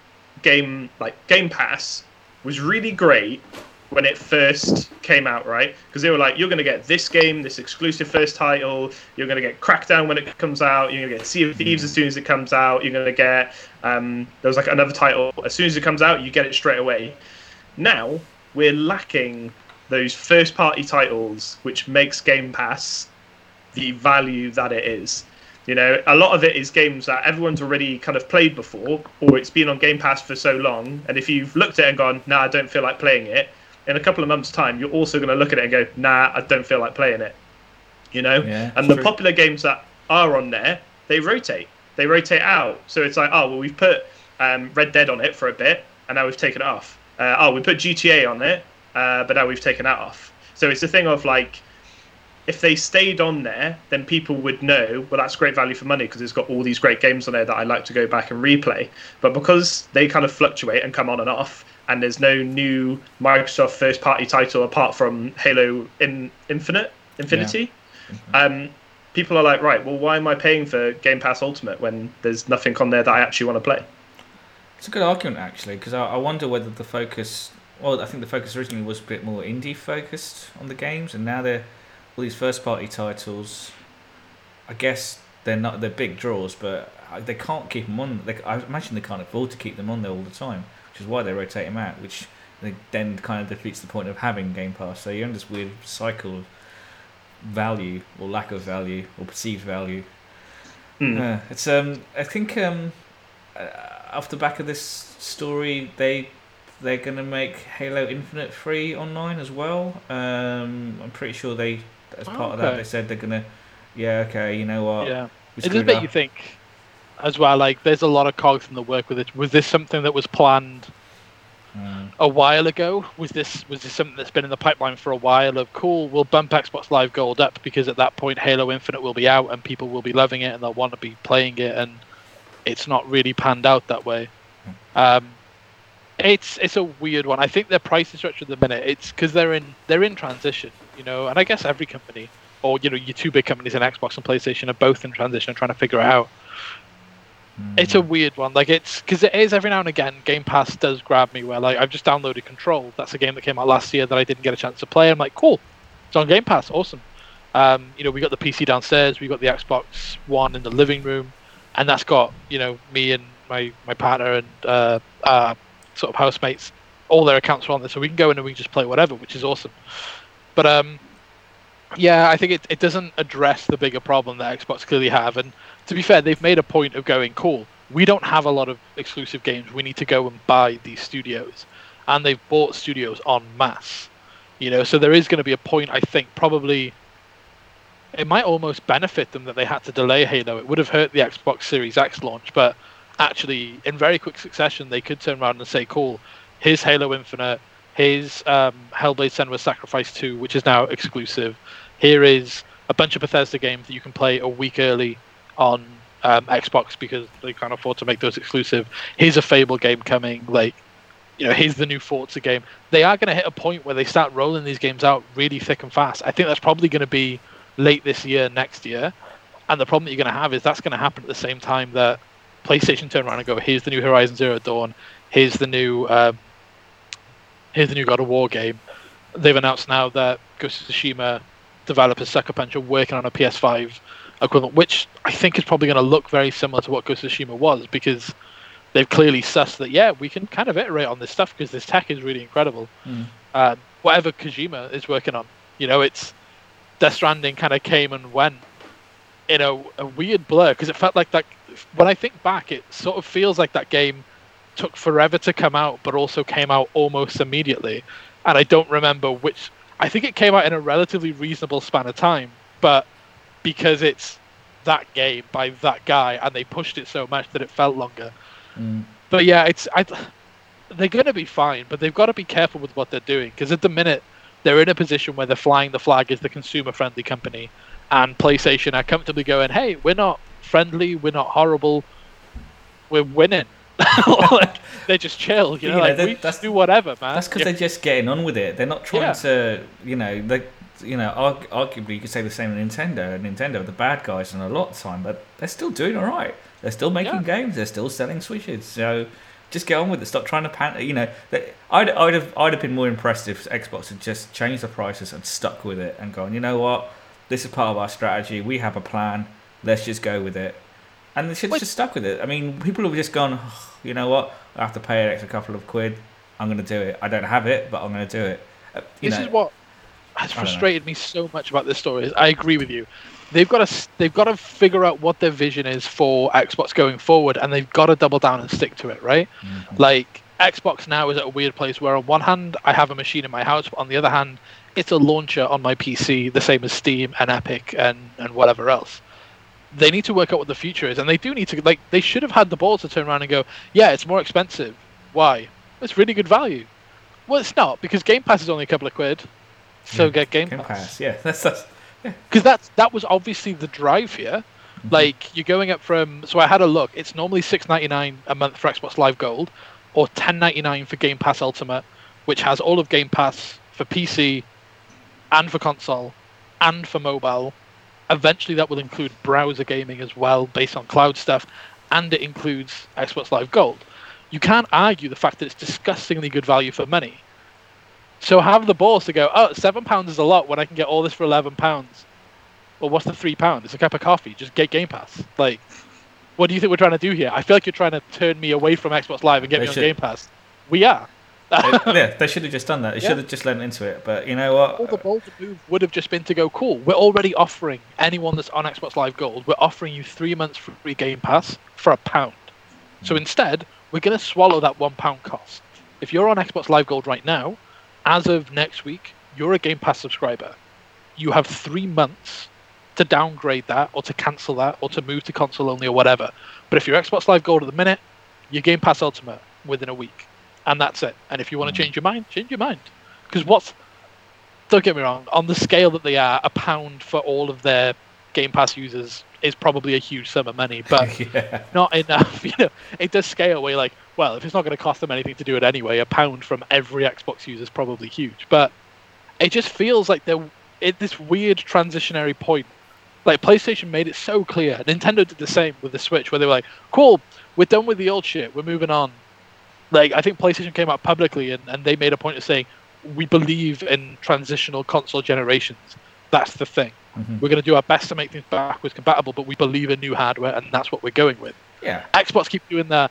game like Game Pass was really great when it first came out, right? Because they were like, you're going to get this game, this exclusive first title. You're going to get Crackdown when it comes out. You're going to get Sea of Thieves as soon as it comes out. You're going to get um, there was like another title as soon as it comes out, you get it straight away. Now we're lacking those first party titles, which makes Game Pass the value that it is. You know, a lot of it is games that everyone's already kind of played before, or it's been on Game Pass for so long. And if you've looked at it and gone, nah, I don't feel like playing it, in a couple of months' time, you're also going to look at it and go, nah, I don't feel like playing it. You know? Yeah, and the popular games that are on there, they rotate. They rotate out. So it's like, oh, well, we've put um, Red Dead on it for a bit, and now we've taken it off. Uh, oh, we put GTA on it, uh, but now we've taken that off. So it's a thing of like, if they stayed on there, then people would know, well, that's great value for money because it's got all these great games on there that I like to go back and replay. But because they kind of fluctuate and come on and off, and there's no new Microsoft first party title apart from Halo in Infinite, Infinity, um, people are like, right, well, why am I paying for Game Pass Ultimate when there's nothing on there that I actually want to play? It's a good argument actually, because I, I wonder whether the focus. Well, I think the focus originally was a bit more indie focused on the games, and now they're all these first party titles. I guess they're not they're big draws, but they can't keep them on. They, I imagine they can't afford to keep them on there all the time, which is why they rotate them out, which then kind of defeats the point of having Game Pass. So you're in this weird cycle of value or lack of value or perceived value. Hmm. Yeah, it's um. I think um, uh, off the back of this story, they they're gonna make Halo Infinite free online as well. Um, I'm pretty sure they, as part of that, they said they're gonna. Yeah, okay. You know what? yeah. it's a does screwed make up. you think as well. Like, there's a lot of cogs in the work with it. Was this something that was planned Mm. a while ago? Was this was this something that's been in the pipeline for a while? Of cool, we'll bump Xbox Live Gold up because at that point Halo Infinite will be out and people will be loving it and they'll want to be playing it, and it's not really panned out that way. Um, it's it's a weird one. I think their pricing structure at the minute it's because they're in they're in transition, you know, and I guess every company or you know your two big companies in Xbox and PlayStation are both in transition and trying to figure it out. It's a weird one. Like it's because it is every now and again. Game Pass does grab me where like I've just downloaded Control. That's a game that came out last year that I didn't get a chance to play. I'm like, cool, it's on Game Pass, awesome. Um, you know, we got the PC downstairs, we got the Xbox One in the living room, and that's got you know me and my my partner and uh, uh, sort of housemates all their accounts are on there, so we can go in and we can just play whatever, which is awesome. But um, yeah, I think it, it doesn't address the bigger problem that Xbox clearly have. And to be fair, they've made a point of going, cool, we don't have a lot of exclusive games. We need to go and buy these studios. And they've bought studios en masse. You know, so there is going to be a point, I think, probably. It might almost benefit them that they had to delay Halo. It would have hurt the Xbox Series X launch, but actually, in very quick succession, they could turn around and say, cool, here's Halo Infinite, here's um, Hellblade Senua's Sacrifice 2, which is now exclusive. Here is a bunch of Bethesda games that you can play a week early on um, Xbox because they can't afford to make those exclusive. Here's a Fable game coming. Like, you know, here's the new Forza game. They are going to hit a point where they start rolling these games out really thick and fast. I think that's probably going to be late this year, next year. And the problem that you're going to have is that's going to happen at the same time that PlayStation turn around and go, here's the new Horizon Zero Dawn, here's the new, um, here's the new God of War game. They've announced now that Ghost of Tsushima developers Sucker Punch are working on a PS5 equivalent, which I think is probably going to look very similar to what Ghost of Tsushima was because they've clearly sussed that yeah we can kind of iterate on this stuff because this tech is really incredible. Mm. Um, whatever Kojima is working on, you know, it's Death Stranding kind of came and went in a, a weird blur because it felt like that. When I think back, it sort of feels like that game took forever to come out, but also came out almost immediately. And I don't remember which. I think it came out in a relatively reasonable span of time, but because it's that game by that guy, and they pushed it so much that it felt longer. Mm. But yeah, it's I, they're going to be fine, but they've got to be careful with what they're doing because at the minute they're in a position where they're flying the flag as the consumer-friendly company, and PlayStation are comfortably going, "Hey, we're not friendly, we're not horrible, we're winning." *laughs* like, they're just chill, you know. Like, we just do whatever, man. That's because Yeah. they're just getting on with it. They're not trying Yeah. to, you know, they, you know, arg- arguably you could say the same of Nintendo. Nintendo are the bad guys in a lot of time, but they're still doing all right. They're still making Yeah. games. They're still selling Switches. So just get on with it. Stop trying to pan. You know, they, I'd, I'd have, I'd have been more impressed if Xbox had just changed the prices and stuck with it and gone. You know what? This is part of our strategy. We have a plan. Let's just go with it. And they should have just stuck with it. I mean, people have just gone. "Oh, you know what? I have to pay an extra couple of quid. I'm going to do it. I don't have it, but I'm going to do it. Uh, this know, is what has I don't know. frustrated me so much about this story. Is I agree with you. They've got to they've got to figure out what their vision is for Xbox going forward, and they've got to double down and stick to it. Right? Mhm. Like Xbox now is at a weird place where on one hand I have a machine in my house, but on the other hand it's a launcher on my PC, the same as Steam and Epic and and whatever else. They need to work out what the future is, and they do need to like they should have had the balls to turn around and go, yeah, it's more expensive. Why? It's really good value. Well, it's not because Game Pass is only a couple of quid. So Yeah, get Game, Game Pass Pass. Yeah, *laughs* that's because that's that was obviously the drive here. Mhm. Like you're going up from so I had a look. It's normally six ninety nine a month for Xbox Live Gold, or ten ninety nine for Game Pass Ultimate, which has all of Game Pass for PC, and for console, and for mobile. Eventually, that will include browser gaming as well, based on cloud stuff, and it includes Xbox Live Gold. You can't argue the fact that it's disgustingly good value for money. So have the balls to go, oh, seven pounds is a lot when I can get all this for eleven pounds. Well, what's the three pound? It's a cup of coffee. Just get Game Pass. Like, what do you think we're trying to do here? I feel like you're trying to turn me away from Xbox Live and get They me on should. Game Pass. We are. They- *laughs* yeah, they should have just done that. They Yeah. should have just lent into it. But you know what? All the bold move would have just been to go, cool. We're already offering anyone that's on Xbox Live Gold, we're offering you three months free Game Pass for a pound. So hmm. instead, we're going to swallow that one pound cost. If you're on Xbox Live Gold right now, as of next week, you're a Game Pass subscriber. You have three months to downgrade that, or to cancel that, or to move to console only, or whatever. But if you're Xbox Live Gold at the minute, you're Game Pass Ultimate within a week, and that's it. And if you want Mm. to change your mind, change your mind. Because what's don't get me wrong, on the scale that they are, a pound for all of their Game Pass users is probably a huge sum of money, but *laughs* yeah. not enough. *laughs* You know, it does scale where you're like, well, if it's not going to cost them anything to do it anyway, a pound from every Xbox user is probably huge. But it just feels like they're at this weird transitionary point. Like PlayStation made it so clear. Nintendo did the same with the Switch, where they were like, "Cool, we're done with the old shit. We're moving on." Like I think PlayStation came out publicly and, and they made a point of saying, "We believe in transitional console generations. That's the thing. Mhm. We're going to do our best to make things backwards compatible, but we believe in new hardware, and that's what we're going with." Yeah. Xbox keep doing the,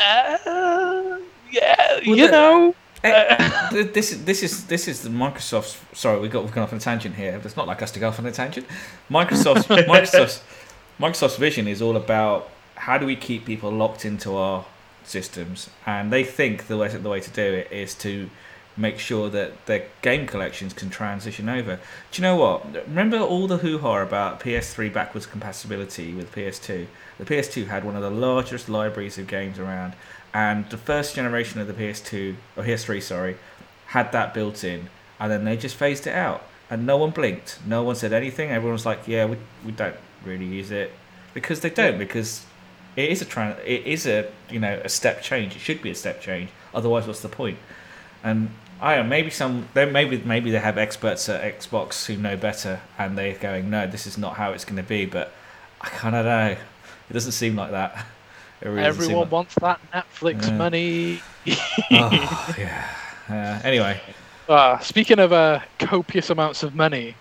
uh, *laughs* yeah, Well, you the- know, Eh, *laughs* th- this is this is this is the Microsoft's. Sorry, we got we've gone off on a tangent here. It's not like us to go off on a tangent. Microsoft's *laughs* Microsoft's Microsoft's vision is all about how do we keep people locked into our systems, and they think the way the way to do it is to make sure that their game collections can transition over. Do you know what? Remember all the hoo ha about PS3 backwards compatibility with PS2? The PS2 had one of the largest libraries of games around, and the first generation of the PS2 or PS3, sorry, had that built in, and then they just phased it out, and no one blinked, no one said anything. Everyone was like, "Yeah, we we don't really use it," because they don't, because it is a tran- it is a you know a step change. It should be a step change. Otherwise, what's the point? And I don't know, maybe some they maybe maybe they have experts at Xbox who know better, and they're going, "No, this is not how it's going to be." But I kind of know. It doesn't seem like that. *laughs* Really Everyone like- wants that Netflix Yeah. money. *laughs* oh, yeah. Uh, anyway, Ah, speaking of uh, copious amounts of money,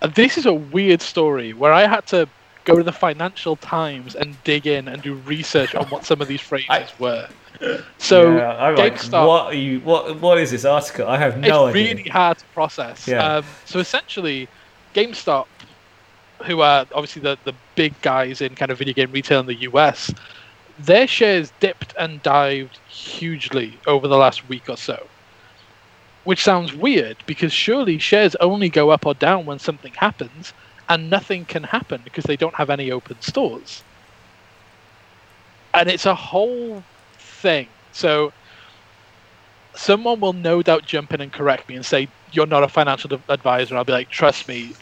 uh, this is a weird story where I had to go to the Financial Times and dig in and do research on what some of these *laughs* phrases I- were. So yeah, like, GameStop, what you? What what is this article? I have no it's idea. It's really hard to process. Yeah. Um, so essentially, GameStop, who are obviously the, the big guys in kind of video game retail in the US, their shares dipped and dived hugely over the last week or so. Which sounds weird because surely shares only go up or down when something happens, and nothing can happen because they don't have any open stores. And it's a whole thing. So someone will no doubt jump in and correct me and say you're not a financial ad- advisor. I'll be like, trust me,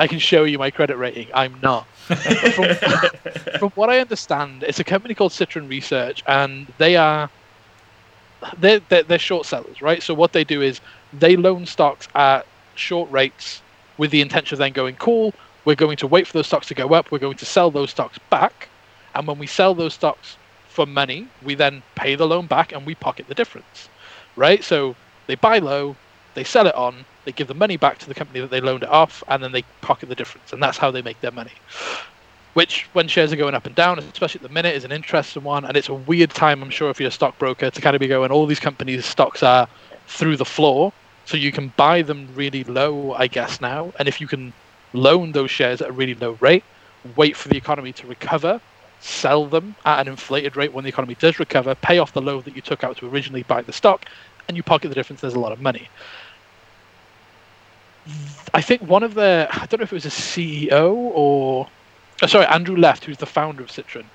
I- can show you my credit rating. I'm not. from, *laughs* from what I understand, it's a company called Citron Research, and they are they're, they're they're short sellers, right? So what they do is they loan stocks at short rates with the intention of then going, cool, we're going to wait for those stocks to go up. We're going to sell those stocks back, and when we sell those stocks for money, we then pay the loan back and we pocket the difference, right? So they buy low, they sell it on, they give the money back to the company that they loaned it off, and then they pocket the difference, and that's how they make their money. Which, when shares are going up and down, especially at the minute, is an interesting one, and it's a weird time, I'm sure, if you're a stockbroker, to kind of be going, all these companies' stocks are through the floor, so you can buy them really low, I guess, now, and if you can loan those shares at a really low rate, wait for the economy to recover, sell them at an inflated rate when the economy does recover, pay off the low that you took out to originally buy the stock, and you pocket the difference. There's a lot of money. I think one of the, I don't know if it was a CEO or, oh, sorry, Andrew Left, who's the founder of Citron.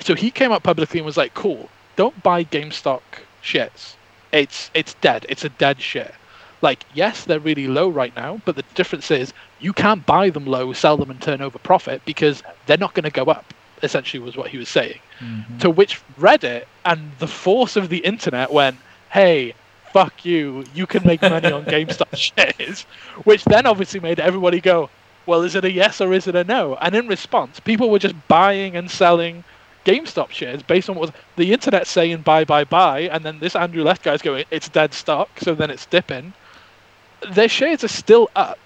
So he came out publicly and was like, cool, don't buy GameStop shares. It's, it's dead. It's a dead share. Like, yes, they're really low right now, but the difference is you can't buy them low, sell them, and turn over profit because they're not going to go up, essentially, was what he was saying. Mm-hmm. To which Reddit and the force of the internet went, hey, fuck you, you can make money on *laughs* GameStop shares. Which then obviously made everybody go, well, is it a yes or is it a no? And in response, people were just buying and selling GameStop shares based on what was the internet saying buy, buy, buy, and then this Andrew Left guy's going, it's dead stock, so then it's dipping. Their shares are still up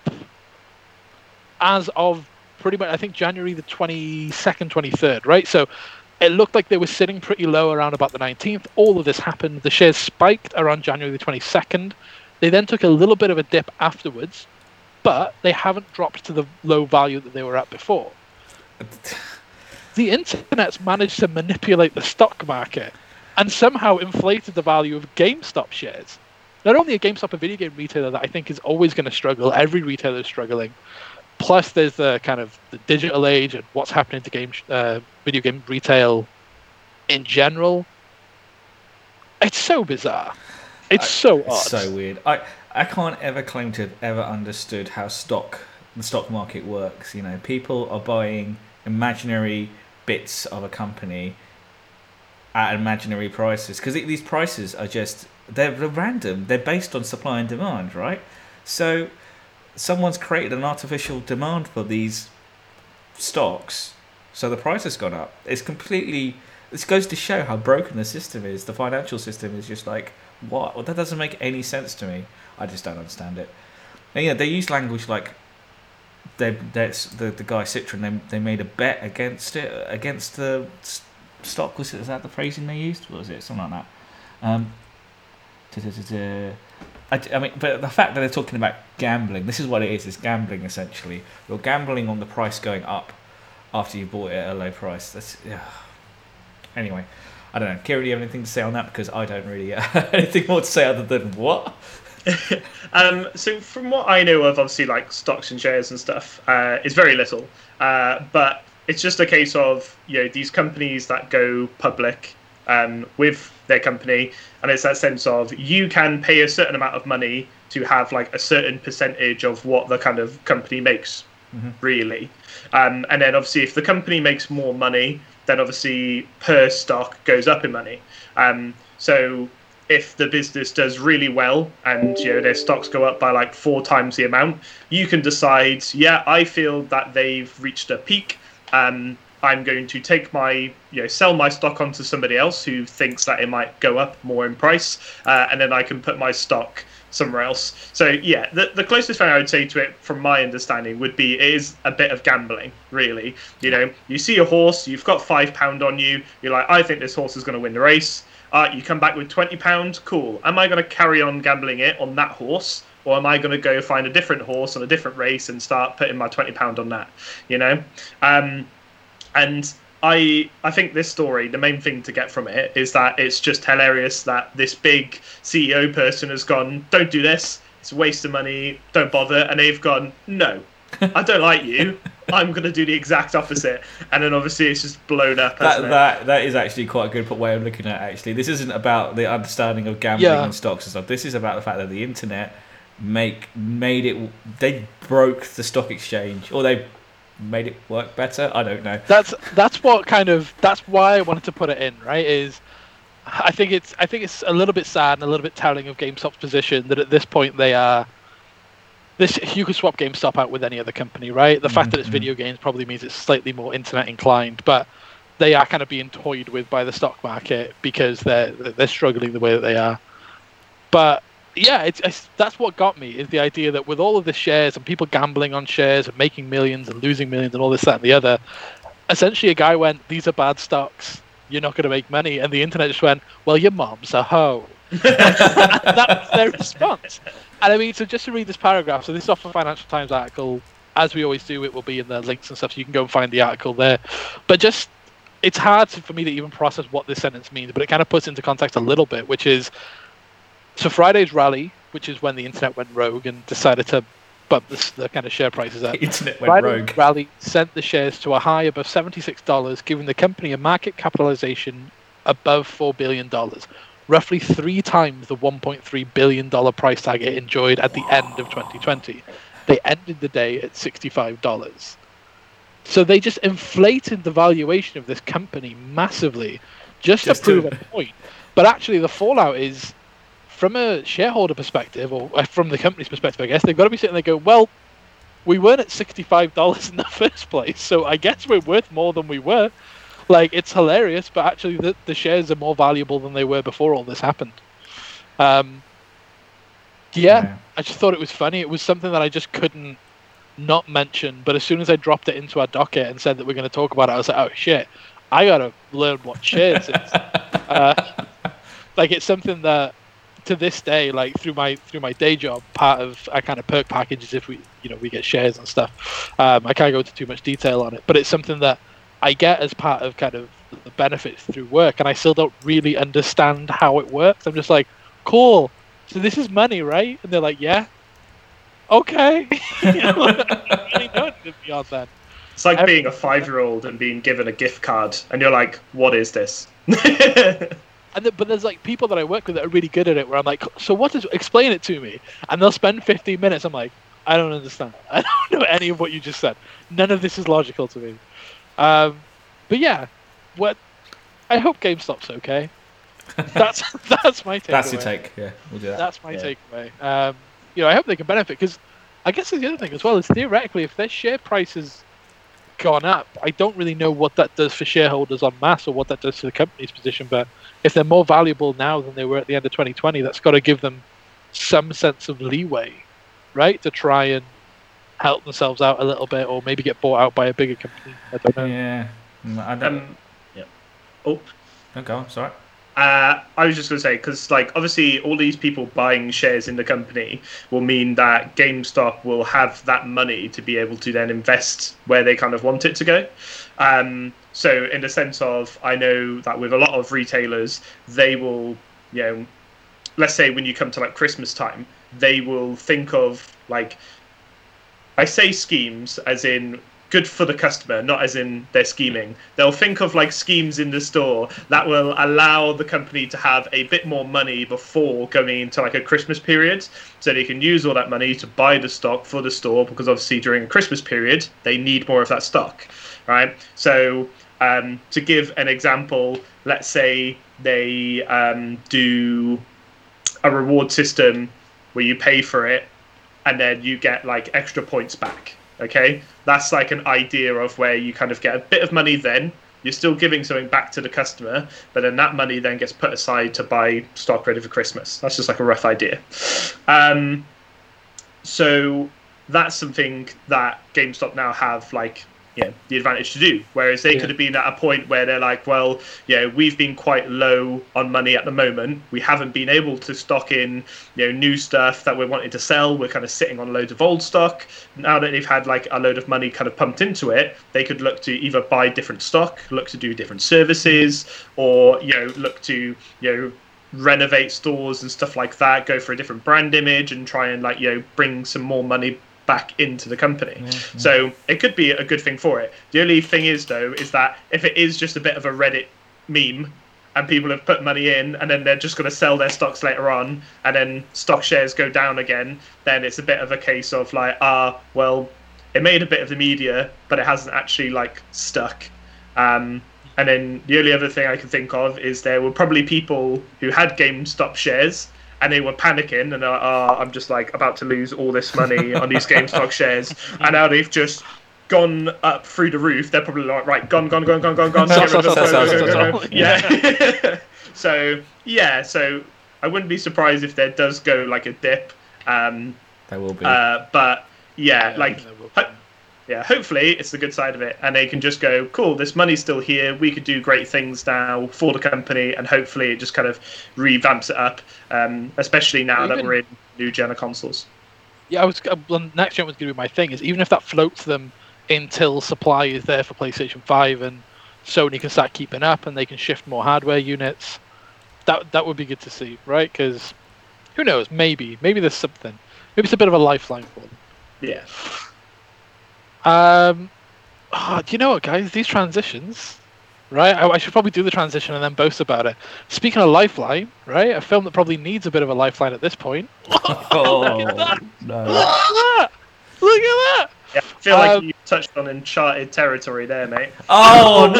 as of pretty much, I think, January the 22nd, 23rd, right? So it looked like they were sitting pretty low around about the 19th. All of this happened. The shares spiked around January the 22nd. They then took a little bit of a dip afterwards, but they haven't dropped to the low value that they were at before. *laughs* The internet's managed to manipulate the stock market and somehow inflated the value of GameStop shares. Not only a GameStop a video game retailer that I think is always going to struggle, every retailer is struggling. Plus, there's the kind of the digital age and what's happening to game uh, video game retail in general. It's so bizarre. It's so odd. It's so weird. I I can't ever claim to have ever understood how stock the stock market works. You know, people are buying imaginary bits of a company at imaginary prices because these prices are just they're, they're random. They're based on supply and demand, right? So someone's created an artificial demand for these stocks, so the price has gone up. It's completely. This goes to show how broken the system is. The financial system is just like what? Well, that doesn't make any sense to me. I just don't understand it. And, yeah, they use language like they that's the the guy Citron. They they made a bet against it against the stock. Was it is that the phrasing they used? What was it? Something like that. Um. I, I mean, but the fact that they're talking about gambling, this is what it is. It's gambling essentially. You're gambling on the price going up after you bought it at a low price. That's yeah. Anyway, I don't know. Kieran, do you have anything to say on that? Because I don't really *laughs* have anything more to say other than what. *laughs* um, so from what I know of, obviously like stocks and shares and stuff, uh, it's very little. Uh, but it's just a case of you know these companies that go public um, with their company, and it's that sense of you can pay a certain amount of money to have like a certain percentage of what the kind of company makes, Mhm. really. Um, and then obviously, if the company makes more money, then obviously per stock goes up in money. Um, so if the business does really well and you know their stocks go up by like four times the amount, you can decide, yeah, I feel that they've reached a peak. Um, I'm going to take my, you know, sell my stock onto somebody else who thinks that it might go up more in price, uh, and then I can put my stock somewhere else. So yeah, the, the closest thing I would say to it, from my understanding, would be it is a bit of gambling, really. You know, you see a horse, you've got five pound on you, you're like, I think this horse is going to win the race. Uh, you come back with twenty pound, cool. Am I going to carry on gambling it on that horse? Or am I going to go find a different horse on a different race and start putting my twenty pound on that? You know, um, and I I think this story, the main thing to get from it is that it's just hilarious that this big CEO person has gone, don't do this, it's a waste of money, don't bother, and they've gone, no, I don't like you, *laughs* I'm going to do the exact opposite, and then obviously it's just blown up. That, that that is actually quite a good way of looking at. it, Actually, this isn't about the understanding of gambling Yeah. and stocks and stuff. This is about the fact that the internet make made it. They broke the stock exchange, or they made it work better. I don't know. that's that's what kind of that's why I wanted to put it in, right? Is I think it's I think it's a little bit sad and a little bit telling of GameStop's position that at this point they are this you could swap GameStop out with any other company, right? The fact that it's Mhm. video games probably means it's slightly more internet inclined, but they are kind of being toyed with by the stock market because they're they're struggling the way that they are. But yeah, it's, it's that's what got me is the idea that with all of the shares and people gambling on shares and making millions and losing millions and all this that and the other, essentially a guy went, "These are bad stocks. You're not going to make money," and the internet just went, "Well, your mom's a hoe." *laughs* that was their response. And I mean, so just to read this paragraph, so this is off a Financial Times article. As we always do, it will be in the links and stuff, so you can go and find the article there. But just, it's hard for me to even process what this sentence means, but it kind of puts into context a little bit, which is, so Friday's rally, which is when the internet went rogue and decided to bump the, the kind of share prices up. Internet went Friday's rogue. rally sent the shares to a high above $76, giving the company a market capitalization above $4 billion, roughly three times the $1.3 billion price tag it enjoyed at the end of 2020. They ended the day at $65. So they just inflated the valuation of this company massively just, Just to prove to- a point. But actually, the fallout is from a shareholder perspective, or uh, from the company's perspective, I guess, they've got to be sitting there going, well, we weren't at $65 in the *laughs* first place, so I guess we're worth more than we were. Like, it's hilarious, but actually, the, the shares are more valuable than they were before all this happened. Um, yeah, Yeah. I just thought it was funny. It was something that I just couldn't not mention, but as soon as I dropped it into our docket and said that we're going to talk about it, I was like, oh shit, I got to learn what shares is. *laughs* uh, like, it's something that to this day, like through my through my day job, part of our kind of perk packages if we you know we get shares and stuff. Um, I can't go into too much detail on it, but it's something that I get as part of kind of the benefits through work, and I still don't really understand how it works. I'm just like, cool. So this is money, right? And they're like, yeah. Okay. you know, I don't really anything beyond that. It's like being a five-year-old and being given a gift card, and you're like, "What is this?" *laughs* And then, but there's like people that I work with that are really good at it. Where I'm like, so what is? Explain it to me. And they'll spend 15 minutes. I'm like, I don't understand. *laughs* I don't know any of what you just said. None of this is logical to me. Um, but yeah, what? I hope GameStop's okay. *laughs* That's *laughs* that's my take. That's your take. Yeah, we'll do that. That's my Yeah. takeaway. Um, you know, I hope they can benefit because I guess the other thing as well is theoretically, if their share price has gone up, I don't really know what that does for shareholders on mass or what that does to the company's position. But if they're more valuable now than they were at the end of 2020, that's got to give them some sense of leeway, right, to try and help themselves out a little bit, or maybe get bought out by a bigger company. I don't know. Yeah, Mm, I don't. um, yeah. Oh, go on. Sorry. Uh, I was just going to say because, like, obviously, all these people buying shares in the company will mean that GameStop will have that money to be able to then invest where they kind of want it to go. Um, so, in the sense of, I know that with a lot of retailers, they will, you know, let's say when you come to like Christmas time, they will think of like, I say schemes as in good for the customer, not as in they're scheming. They'll think of like schemes in the store that will allow the company to have a bit more money before going into like a Christmas period. So they can use all that money to buy the stock for the store because obviously during a Christmas period they need more of that stock. Right. So um, to give an example, let's say they um, do a reward system where you pay for it and then you get like extra points back Okay, that's like an idea of where you kind of get a bit of money. Then you're still giving something back to the customer, but then that money then gets put aside to buy stock ready for Christmas. That's just like a rough idea. Um, so that's something that GameStop now have like you know, the advantage to do. Whereas they yeah. could have been at a point where they're like, well, you know, we've been quite low on money at the moment. We haven't been able to stock in, you know, new stuff that we're wanting to sell. We're kind of sitting on loads of old stock. Now that they've had like a load of money kind of pumped into it, they could look to either buy different stock, look to do different services, or you know, look to you know renovate stores and stuff like that, go for a different brand image and try and like you know bring some more money back into the company. Yeah, yeah. So it could be a good thing for it. The only thing is though is that if it is just a bit of a Reddit meme and people have put money in and then they're just going to sell their stocks later on and then stock shares go down again, then it's a bit of a case of like ah well it made a bit of the media but it hasn't actually like stuck. Um, and then the only other thing I can think of is there were probably people who had GameStop shares and they were panicking and uh, oh, I'm just like about to lose all this money on these *laughs* GameStop shares, and now they've just gone up through the roof. They're probably like, right, gone, gone, gone, gone, gone, gone. Yeah. *laughs* so yeah, so I wouldn't be surprised if there does go like a dip. Um, there will be. Uh, but yeah, yeah like yeah, hopefully it's the good side of it, and they can just go, cool, this money's still here. We could do great things now for the company, and hopefully it just kind of revamps it up, um, especially now even, that we're in new gen of consoles. Yeah, I was well, next gen was going to be my thing. Is even if that floats them until supply is there for PlayStation Five and Sony can start keeping up and they can shift more hardware units, that that would be good to see, right? Because who knows? Maybe maybe there's something. Maybe it's a bit of a lifeline for them. Yeah. Um, oh, do you know what, guys? These transitions, right? I, I, should probably do the transition and then boast about it. Speaking of Lifeline, right? A film that probably needs a bit of a lifeline at this point. *laughs* oh, Look at that! No. Look at that! Look at that! Yeah, I feel like um, you touched on uncharted territory there, mate. Oh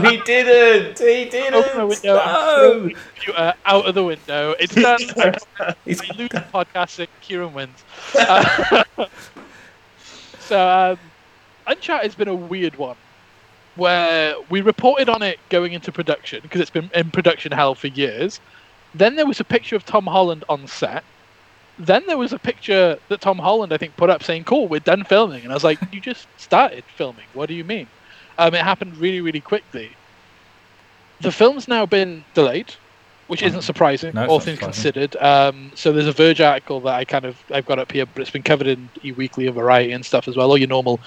*laughs* no, he didn't. He didn't. Open the window. No. Out of the window. It's done. He's lose podcasting. Kieran wins. *laughs* Uh, so um, Uncharted's been a weird one where we reported on it going into production because it's been in production hell for years. Then there was a picture of Tom Holland on set. Then there was a picture that Tom Holland, I think, put up saying, "Cool, we're done filming." And I was like, "You just *laughs* started filming. What do you mean?" Um, it happened really, really quickly. The film's now been delayed which isn't surprising, no, all things surprising. considered. Um, so there's a Verge article that I kind of I've got up here, but it's been covered in E Weekly and Variety and stuff as well, all your normal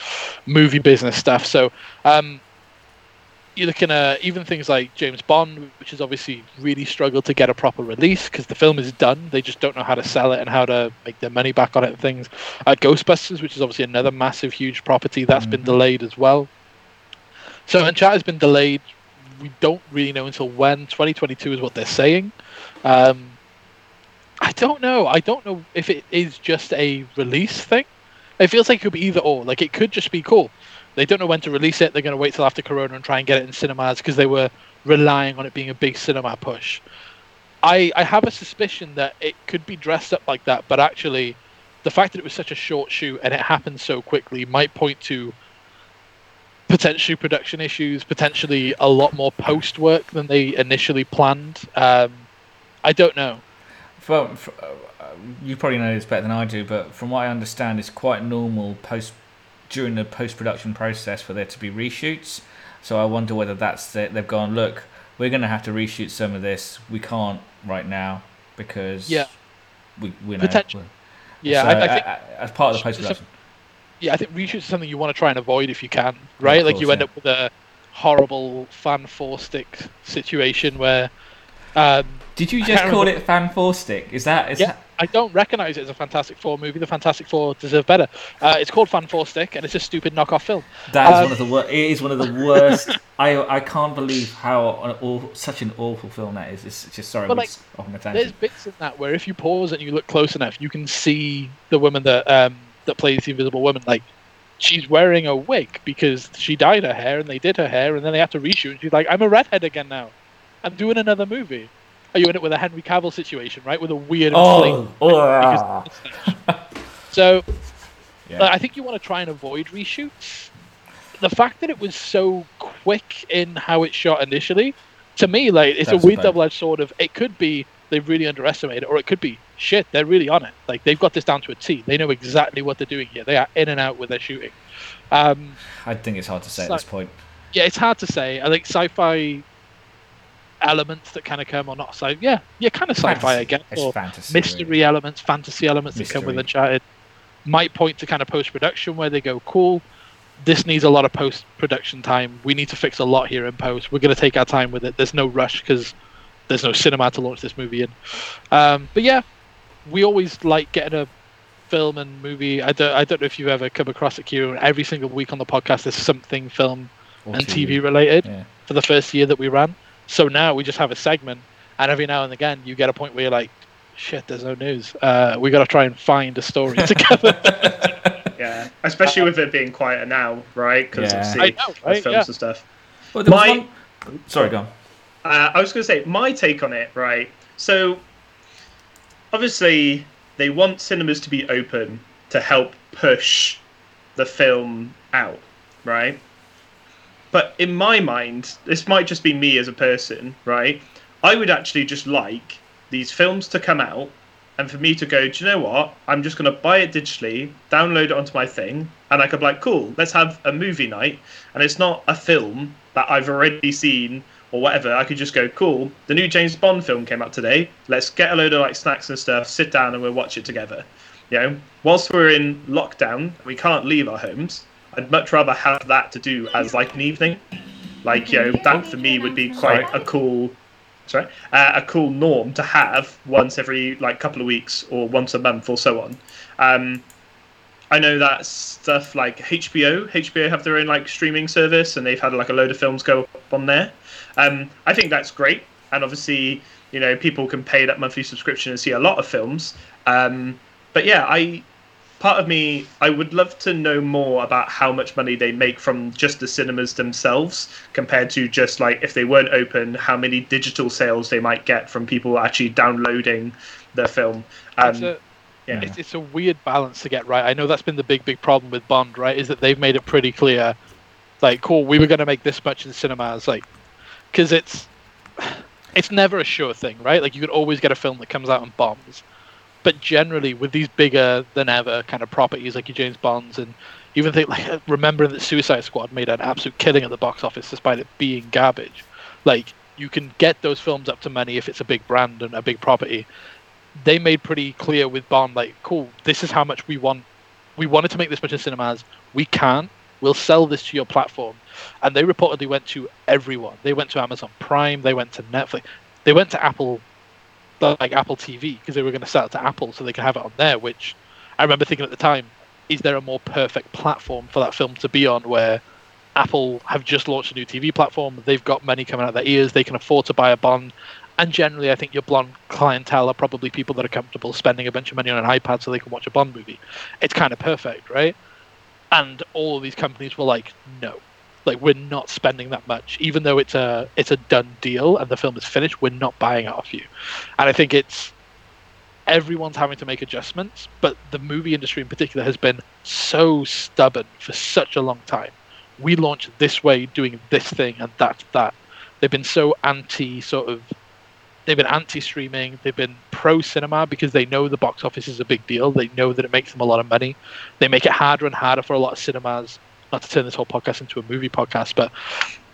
movie business stuff. So um, you're looking at even things like James Bond, which has obviously really struggled to get a proper release because the film is done. They just don't know how to sell it and how to make their money back on it and things. Uh, Ghostbusters, which is obviously another massive, huge property, that's mm-hmm. been delayed as well. So Uncharted has been delayed we don't really know until when. 2022 is what they're saying. Um, I don't know. I don't know if it is just a release thing. It feels like it could be either or. Like it could just be cool. They don't know when to release it. They're going to wait till after Corona and try and get it in cinemas because they were relying on it being a big cinema push. I, I have a suspicion that it could be dressed up like that, but actually, the fact that it was such a short shoot and it happened so quickly might point to potentially production issues, potentially a lot more post work than they initially planned. Um, I don't know. For, uh, you probably know this better than I do, but from what I understand, it's quite normal post during the post production process for there to be reshoots. So I wonder whether that's the, they've gone look. we're going to have to reshoot some of this. We can't right now because Yeah. we we know. Potential- Yeah, So, I, I think as part of the post production. Yeah, I think reshoots is something you want to try and avoid if you can, right? of like you end yeah. up with a horrible fan four stick situation where um, Did you just call remember- it fan four stick? Is that is Yeah. that I don't recognize it as a Fantastic Four movie. The Fantastic Four deserve better. Uh, it's called Fan Four Stick, and it's a stupid knockoff film. that is Um, one of the wor- it is one of the worst. *laughs* I I can't believe how an aw- such an awful film that is. It's just sorry, like, off a There's bits in that where if you pause and you look close enough, you can see the woman that um, that plays the Invisible Woman. Like she's wearing a wig because she dyed her hair and they did her hair, and then they had to reshoot. And she's like, "I'm a redhead again now. I'm doing another movie." Are you in it with a Henry Cavill situation, right? With a weird Oh, because oh, of the mustache. so *laughs* yeah. But I think you want to try and avoid reshoots. The fact that it was so quick in how it shot initially, to me, like it's That's a weird double-edged sword. Of it could be they really underestimated, it, or it could be shit. They're really on it. Like they've got this down to a T. They know exactly what they're doing here. They are in and out with their shooting. Um, I think it's hard to say at this point. yeah, it's hard to say. I think sci-fi elements that kind of come, or not So Yeah, yeah, kind of sci-fi Fantasy. again, It's or fantasy. mystery really. elements, fantasy elements that come with Mystery. Uncharted might point to kind of post production where they go, cool, this needs a lot of post production time. We need to fix a lot here in post. We're going to take our time with it. There's no rush because there's no cinema to launch this movie in. Um, but yeah, we always like getting a film and movie. I don't, I don't know if you've ever come across it, Kieran. Every single week on the podcast, there's something film Or and TV related Yeah. for the first year that we ran. So now we just have a segment, and every now and again you get a point where you're like, "Shit, there's no news. Uh, we got to try and find a story *laughs* together." *laughs* Yeah, especially with it being quieter now, right? Because Yeah. obviously I know, right? films Yeah. and stuff. Well, My- one- Sorry, go on. Uh, I was going to say my take on it, right? So, obviously, they want cinemas to be open to help push the film out, right? But in my mind, this might just be me as a person, right? I would actually just like these films to come out and for me to go, do you know what? I'm just going to buy it digitally, download it onto my thing, and I could be like, cool, let's have a movie night. And it's not a film that I've already seen or whatever. I could just go, cool, the new James Bond film came out today. Let's get a load of like snacks and stuff, sit down, and we'll watch it together. You know, whilst we're in lockdown, we can't leave our homes. I'd much rather have that to do as like an evening. Like, you know, that for me would be quite a cool sorry, uh, a cool norm to have once every like couple of weeks or once a month or so on. Um, I know that stuff like HBO, HBO have their own like streaming service, and they've had like a load of films go up on there. Um, I think that's great, and obviously, you know, people can pay that monthly subscription and see a lot of films. Um, but yeah, I part of me I would love to know more about how much money they make from just the cinemas themselves compared to just like if they weren't open, how many digital sales they might get from people actually downloading the film. Um, yeah. it's, it's a weird balance to get right. I know that's been the big, big problem with Bond, right? Is that they've made it pretty clear, like, cool, we were going to make this much in cinemas, like, because it's it's never a sure thing, right? Like, you could always get a film that comes out and bombs, but generally with these bigger than ever kind of properties like your James Bonds and even think like *laughs* remembering that Suicide Squad made an absolute killing at the box office despite it being garbage. Like you can get those films up to money if it's a big brand and a big property. They made pretty clear with Bond, like, cool, this is how much we want. We wanted to make this much in cinemas. We can. We'll sell this to your platform. And they reportedly went to everyone. They went to Amazon Prime. They went to Netflix. They went to Apple, like Apple TV, because they were going to sell it to Apple so they could have it on there. Which I remember thinking at the time, is there a more perfect platform for that film to be on where Apple have just launched a new TV platform. They've got money coming out of their ears. They can afford to buy a Bond. And generally, I think your blonde clientele are probably people that are comfortable spending a bunch of money on an iPad so they can watch a Bond movie. It's kind of perfect, right? And all of these companies were like, no, like we're not spending that much, even though it's a it's a done deal and the film is finished. We're not buying it off you. And I think it's everyone's having to make adjustments, but the movie industry in particular has been so stubborn for such a long time we launched this way doing this thing and that's that they've been so anti sort of they've been anti streaming they've been pro cinema because they know the box office is a big deal they know that it makes them a lot of money they make it harder and harder for a lot of cinemas not to turn this whole podcast into a movie podcast but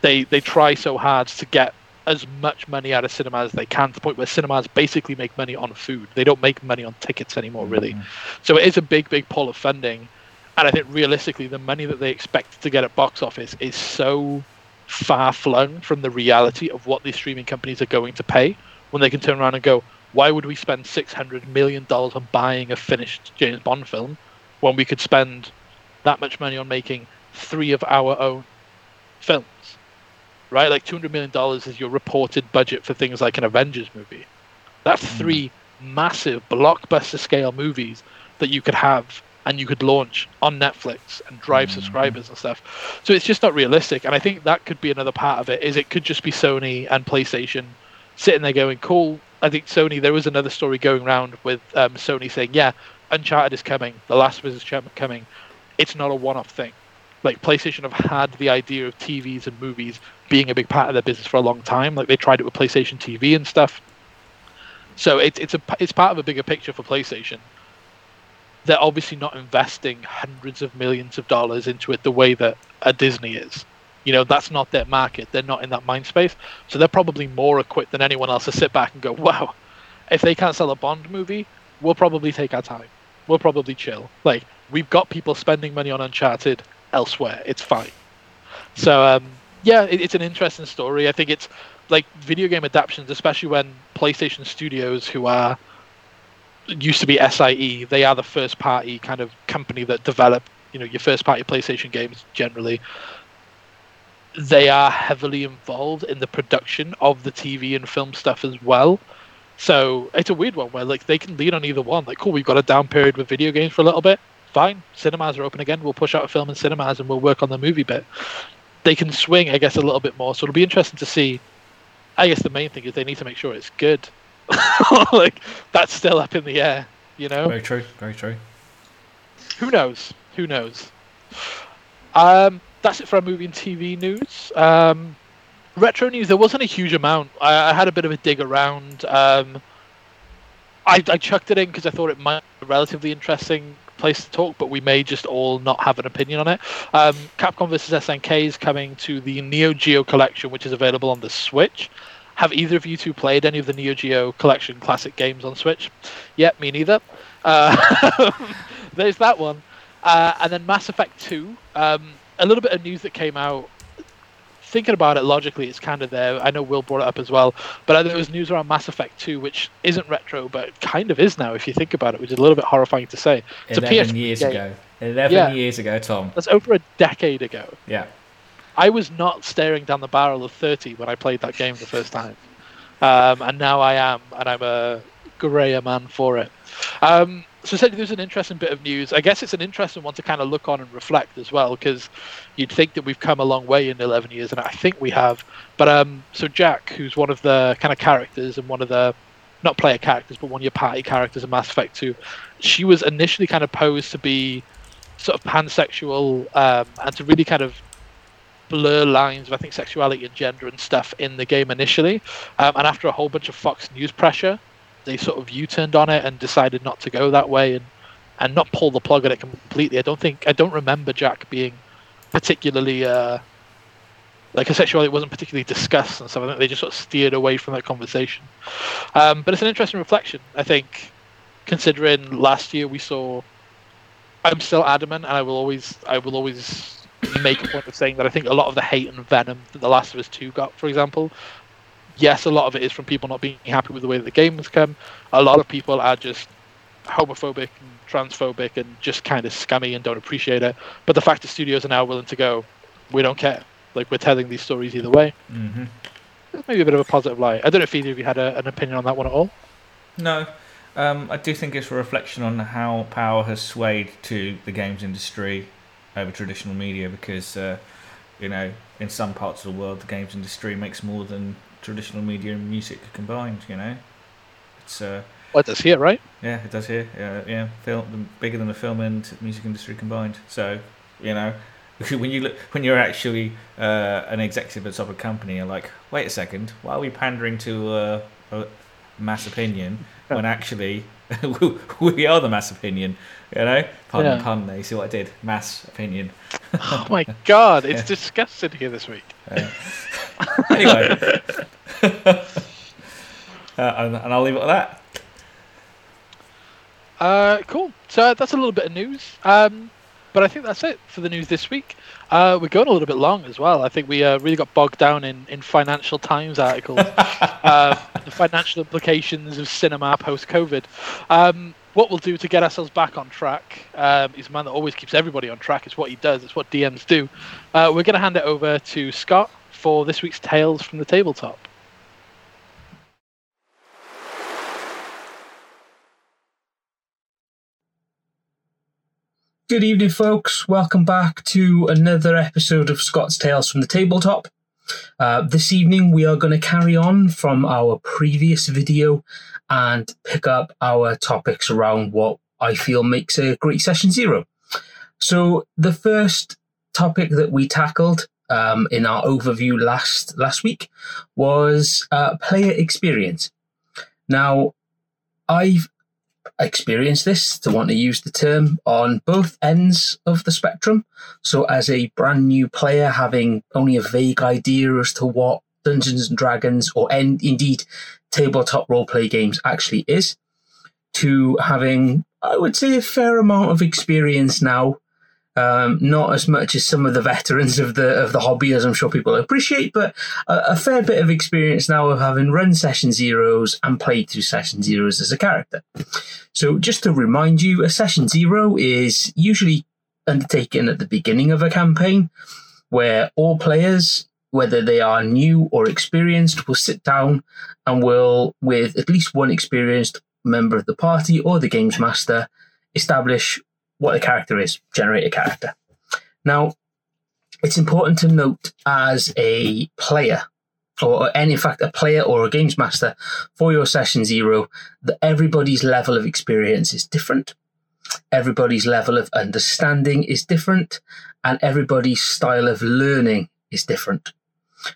they they try so hard to get as much money out of cinema as they can to the point where cinemas basically make money on food. They don't make money on tickets anymore, really. Mm-hmm. So it is a big, big pull of funding. And I think realistically, the money that they expect to get at box office is so far flung from the reality of what these streaming companies are going to pay when they can turn around and go, why would we spend $600 million on buying a finished James Bond film when we could spend that much money on making three of our own films? Right? Like $200 million is your reported budget for things like an Avengers movie. That's three massive blockbuster scale movies that you could have and you could launch on Netflix and drive Mhm. subscribers and stuff. So it's just not realistic. And I think that could be another part of it. Is it could just be Sony and PlayStation sitting there going, "Cool." I think Sony. There was another story going around with um, Sony saying, "Yeah, Uncharted is coming. The Last of Us is coming. It's not a one-off thing." Like PlayStation have had the idea of TVs and movies being a big part of their business for a long time. Like they tried it with PlayStation TV and stuff. So it's it's a it's part of a bigger picture for PlayStation. They're obviously not investing hundreds of millions of dollars into it the way that a Disney is. You know, that's not their market. They're not in that mind space. So they're probably more equipped than anyone else to sit back and go, wow, if they can't sell a Bond movie, we'll probably take our time. We'll probably chill. Like, we've got people spending money on Uncharted elsewhere. It's fine. So, um, yeah, it, it's an interesting story. I think it's like video game adaptations, especially when PlayStation Studios, who are used to be SIE, they are the first party kind of company that develop, you know, your first party PlayStation games generally. They are heavily involved in the production of the TV and film stuff as well. So it's a weird one where like they can lean on either one. Like, cool, we've got a down period with video games for a little bit. Fine, cinemas are open again. We'll push out a film in cinemas and we'll work on the movie bit. They can swing, I guess, a little bit more. So it'll be interesting to see. I guess the main thing is they need to make sure it's good. *laughs* like that's still up in the air, you know. Very true. Very true. Who knows? Who knows? Um, that's it for our movie and TV news. Um, retro news. There wasn't a huge amount. I, I had a bit of a dig around. Um, I, I chucked it in because I thought it might be a relatively interesting place to talk, but we may just all not have an opinion on it. Um, Capcom vs SNK is coming to the Neo Geo collection, which is available on the Switch. Have either of you two played any of the Neo Geo collection classic games on Switch? Yep, me neither. Uh, *laughs* there's that one. Uh, and then Mass Effect 2. Um, a little bit of news that came out. Thinking about it logically, it's kind of there. I know Will brought it up as well. But there was news around Mass Effect 2, which isn't retro, but kind of is now if you think about it, which is a little bit horrifying to say. It's a Eleven years game. ago. Eleven Yeah. years ago, Tom. That's over a decade ago. Yeah. I was not staring down the barrel of 30 when I played that game the first time. Um, and now I am, and I'm a grayer man for it. Um, so essentially, there's an interesting bit of news. I guess it's an interesting one to kind of look on and reflect as well, because you'd think that we've come a long way in 11 years, and I think we have. But um, so Jack, who's one of the kind of characters and one of the not player characters, but one of your party characters in Mass Effect 2, she was initially kind of posed to be sort of pansexual um, and to really kind of blur lines of I think sexuality and gender and stuff in the game initially, um, and after a whole bunch of Fox News pressure, they sort of U-turned on it and decided not to go that way and and not pull the plug on it completely. I don't think I don't remember Jack being particularly uh, like her sexuality wasn't particularly discussed and stuff. I think they just sort of steered away from that conversation. Um, but it's an interesting reflection, I think, considering last year we saw. I'm still adamant, and I will always, I will always make a point of saying that I think a lot of the hate and venom that The Last of Us 2 got, for example, yes, a lot of it is from people not being happy with the way the game has come. A lot of people are just homophobic and transphobic and just kind of scummy and don't appreciate it. But the fact that studios are now willing to go, we don't care. Like, we're telling these stories either way. hmm maybe a bit of a positive light. I don't know if either of you had a, an opinion on that one at all. No, um, I do think it's a reflection on how power has swayed to the games industry over traditional media because, uh, you know, in some parts of the world, the games industry makes more than traditional media and music combined, you know? It's, uh, Well, it does here, right? yeah, it does here. Yeah, yeah, film bigger than the film and music industry combined. So, you know, *laughs* when you look, when you're actually uh, an executive at top of a company, you're like, wait a second, why are we pandering to uh, a mass opinion when actually *laughs* we are the mass opinion? You know, pardon Yeah. the pun. There, you see what I did? Mass opinion. Oh my god, it's *laughs* Yeah. disgusting here this week. Uh, *laughs* anyway, *laughs* uh, and, and I'll leave it at that. Uh, cool. So that's a little bit of news. Um, but I think that's it for the news this week. Uh, we're going a little bit long as well. I think we uh, really got bogged down in, in Financial Times articles, *laughs* uh, the financial implications of cinema post COVID. Um, what we'll do to get ourselves back on track um, he's a man that always keeps everybody on track. It's what he does. It's what DMs do. Uh, we're going to hand it over to Scott for this week's Tales from the Tabletop. Good evening, folks. Welcome back to another episode of Scott's Tales from the Tabletop. Uh, this evening, we are going to carry on from our previous video and pick up our topics around what I feel makes a great session zero. So, the first topic that we tackled um, in our overview last last week was uh, player experience. Now, I've experienced this, to want to use the term, on both ends of the spectrum. So, as a brand new player, having only a vague idea as to what Dungeons and Dragons or en- indeed tabletop role play games actually is, to having, I would say, a fair amount of experience now um, not as much as some of the veterans of the of the hobby, as I'm sure people appreciate, but a, a, fair bit of experience now of having run session zeros and played through session zeros as a character. So, just to remind you, a session zero is usually undertaken at the beginning of a campaign, where all players, whether they are new or experienced, will sit down and will, with at least one experienced member of the party or the games master, establish what the character is, generate a character. Now, it's important to note as a player, or any, in fact a player or a games master for your session zero, that everybody's level of experience is different. Everybody's level of understanding is different, and everybody's style of learning is different.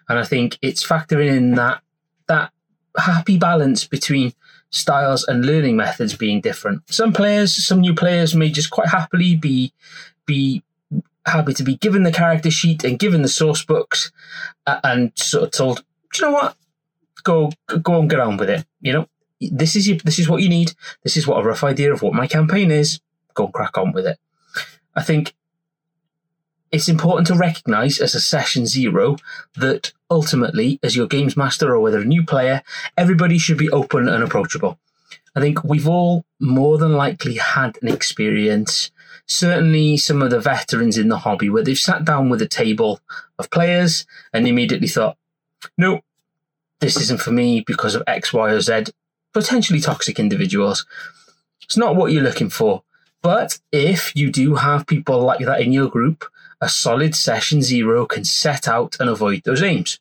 And I think it's factoring in that that happy balance between styles and learning methods being different. Some players, some new players may just quite happily be be happy to be given the character sheet and given the source books uh, and sort of told, you know what, go go and get on with it. You know, this is your, this is what you need. This is what a rough idea of what my campaign is. Go and crack on with it. I think it's important to recognize as a session zero that ultimately, as your games master or whether a new player, everybody should be open and approachable. I think we've all more than likely had an experience, certainly some of the veterans in the hobby, where they've sat down with a table of players and immediately thought, no, this isn't for me because of X, Y, or Z, potentially toxic individuals. It's not what you're looking for. But if you do have people like that in your group, a solid session zero can set out and avoid those aims.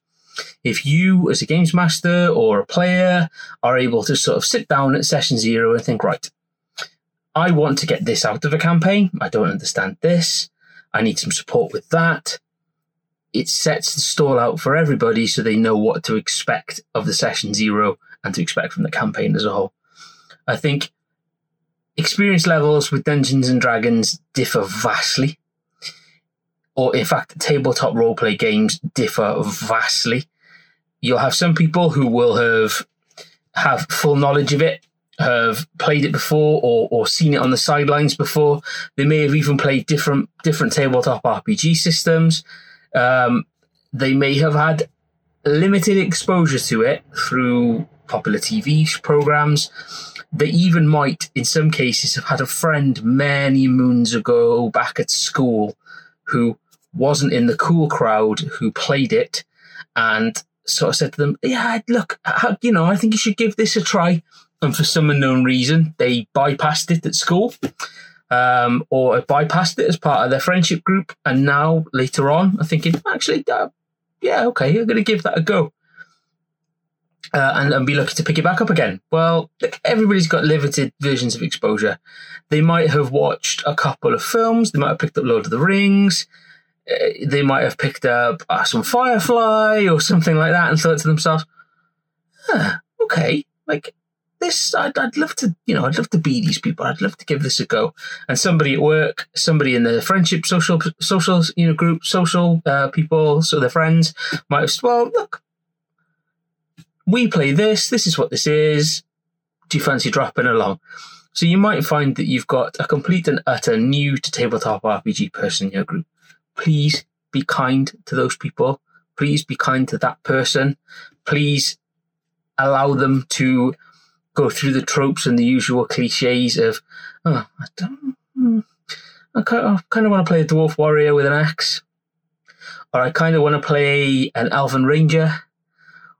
If you, as a games master or a player, are able to sort of sit down at session zero and think, right, I want to get this out of a campaign. I don't understand this. I need some support with that. It sets the stall out for everybody so they know what to expect of the session zero and to expect from the campaign as a whole. I think experience levels with Dungeons and Dragons differ vastly, or in fact, tabletop roleplay games differ vastly. You'll have some people who will have have full knowledge of it, have played it before, or or seen it on the sidelines before. They may have even played different different tabletop RPG systems. Um, they may have had limited exposure to it through popular TV programs they even might, in some cases, have had a friend many moons ago back at school who wasn't in the cool crowd who played it and sort of said to them, Yeah, look, you know, I think you should give this a try. And for some unknown reason, they bypassed it at school um, or bypassed it as part of their friendship group. And now, later on, are thinking, Actually, uh, yeah, okay, I'm going to give that a go uh, and, and be lucky to pick it back up again. Well, everybody's got limited versions of exposure. They might have watched a couple of films, they might have picked up Lord of the Rings, they might have picked up uh, some Firefly or something like that and thought to themselves, huh, okay, like this, I'd, I'd love to, you know, I'd love to be these people. I'd love to give this a go. And somebody at work, somebody in the friendship social, social, you know, group, social uh, people, so their friends might have, said, well, look, we play this. This is what this is. Do you fancy dropping along? So you might find that you've got a complete and utter new to tabletop RPG person in your group. Please be kind to those people. Please be kind to that person. Please allow them to go through the tropes and the usual cliches of, oh, I don't, hmm, I kind of, want to play a dwarf warrior with an axe, or I kind of want to play an elven ranger,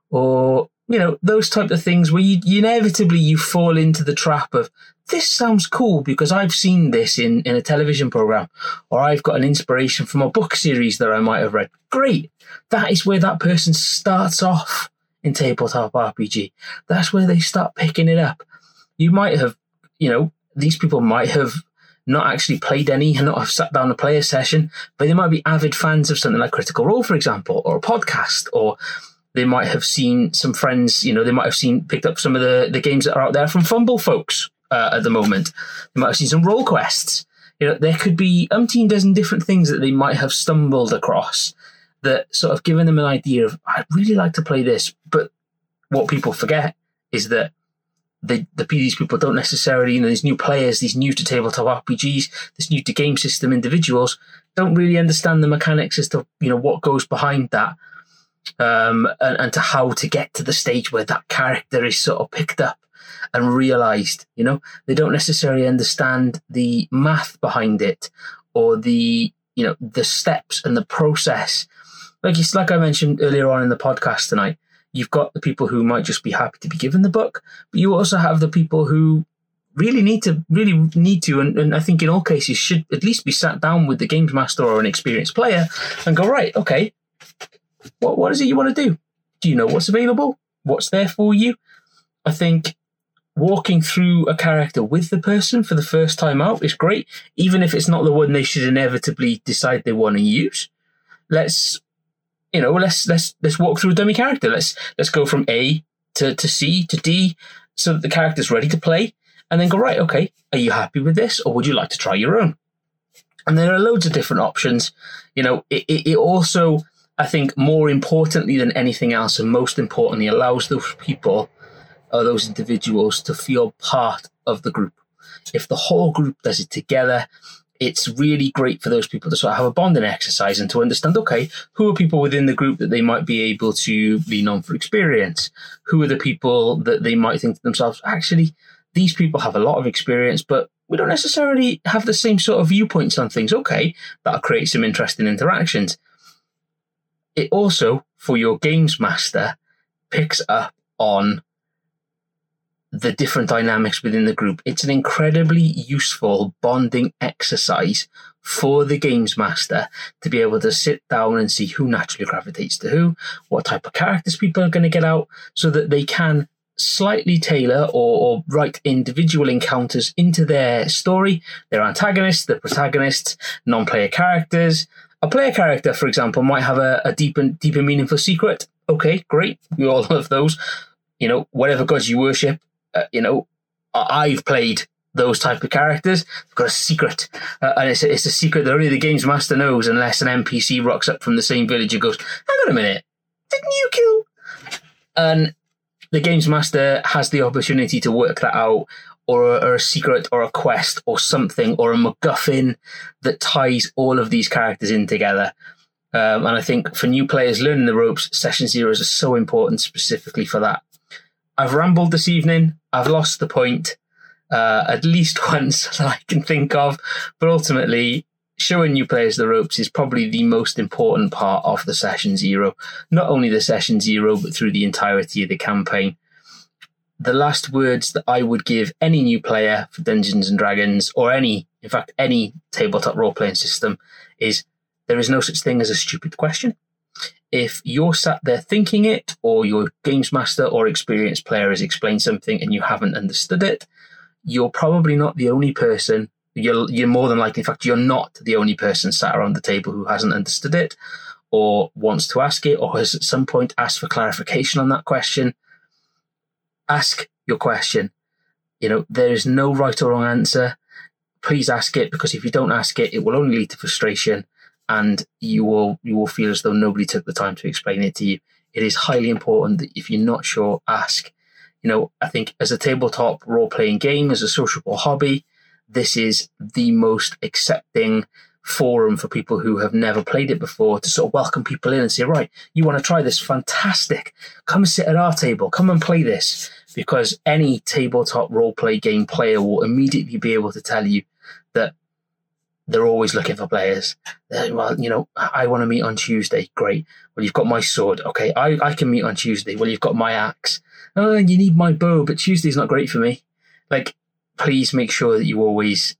or you know those type of things where you, you inevitably you fall into the trap of this sounds cool because I've seen this in, in a television program, or I've got an inspiration from a book series that I might have read. Great. That is where that person starts off in tabletop RPG. That's where they start picking it up. You might have, you know, these people might have not actually played any and *laughs* not have sat down to play a session, but they might be avid fans of something like Critical Role, for example, or a podcast, or they might have seen some friends, you know, they might have seen, picked up some of the, the games that are out there from Fumble folks uh, at the moment. They might have seen some role quests. You know, there could be umpteen dozen different things that they might have stumbled across that sort of given them an idea of, I'd really like to play this. But what people forget is that the, the these people don't necessarily, you know, these new players, these new to tabletop RPGs, this new to game system individuals don't really understand the mechanics as to, you know, what goes behind that. Um, and, and to how to get to the stage where that character is sort of picked up and realized. You know, they don't necessarily understand the math behind it or the you know the steps and the process. Like it's like I mentioned earlier on in the podcast tonight. You've got the people who might just be happy to be given the book, but you also have the people who really need to really need to and, and, I think in all cases should at least be sat down with the games master or an experienced player and go, right, okay, what what is it you want to do? Do you know what's available? What's there for you? I think walking through a character with the person for the first time out is great, even if it's not the one they should inevitably decide they want to use. Let's, you know, let's let's let's walk through a dummy character. Let's let's go from A to, to C to D so that the character's ready to play, and then go right. Okay, are you happy with this, or would you like to try your own? And there are loads of different options. You know, it, it, it also, I think, more importantly than anything else, and most importantly, allows those people or those individuals to feel part of the group. If the whole group does it together, it's really great for those people to sort of have a bonding exercise and to understand, okay, who are people within the group that they might be able to lean on for experience? Who are the people that they might think to themselves, actually, these people have a lot of experience, but we don't necessarily have the same sort of viewpoints on things. Okay, that'll create some interesting interactions. It also, for your games master, picks up on the different dynamics within the group. It's an incredibly useful bonding exercise for the games master to be able to sit down and see who naturally gravitates to who, what type of characters people are going to get out, so that they can slightly tailor or, or, write individual encounters into their story, their antagonists, the protagonists, non-player characters. A player character, for example, might have a, a deep and deep and meaningful secret. Okay, great. We all *laughs* love those. You know, whatever gods you worship, uh, you know, I've played those type of characters. They've got a secret, uh, and it's a, it's a secret that only the games master knows, unless an NPC rocks up from the same village and goes, "Hang on a minute, didn't you kill?" And the games master has the opportunity to work that out, or a, or a secret, or a quest, or something, or a MacGuffin that ties all of these characters in together. Um, and I think for new players learning the ropes, session zeros are so important specifically for that. I've rambled this evening. I've lost the point uh, at least *laughs* once that I can think of. But ultimately, showing new players the ropes is probably the most important part of the session zero. Not only the session zero, but through the entirety of the campaign. The last words that I would give any new player for Dungeons and Dragons, or any, in fact, any tabletop role playing system, is there is no such thing as a stupid question if you're sat there thinking it, or your games master or experienced player has explained something and you haven't understood it, you're probably not the only person. You're, you're more than likely, in fact, you're not the only person sat around the table who hasn't understood it or wants to ask it or has at some point asked for clarification on that question. Ask your question. You know, there is no right or wrong answer. Please ask it because if you don't ask it, it will only lead to frustration and you will you will feel as though nobody took the time to explain it to you. it is highly important that if you're not sure, ask. You know, I think as a tabletop role playing game, as a sociable hobby, this is the most accepting forum for people who have never played it before to sort of welcome people in and say, right, you want to try this? Fantastic. Come sit at our table. Come and play this. Because any tabletop role play game player will immediately be able to tell you they're always looking for players. Well, you know, I want to meet on Tuesday. Great. Well, you've got my sword. Okay, I, I can meet on Tuesday. Well, you've got my axe. Oh, you need my bow, but Tuesday's not great for me. Like, please make sure that you always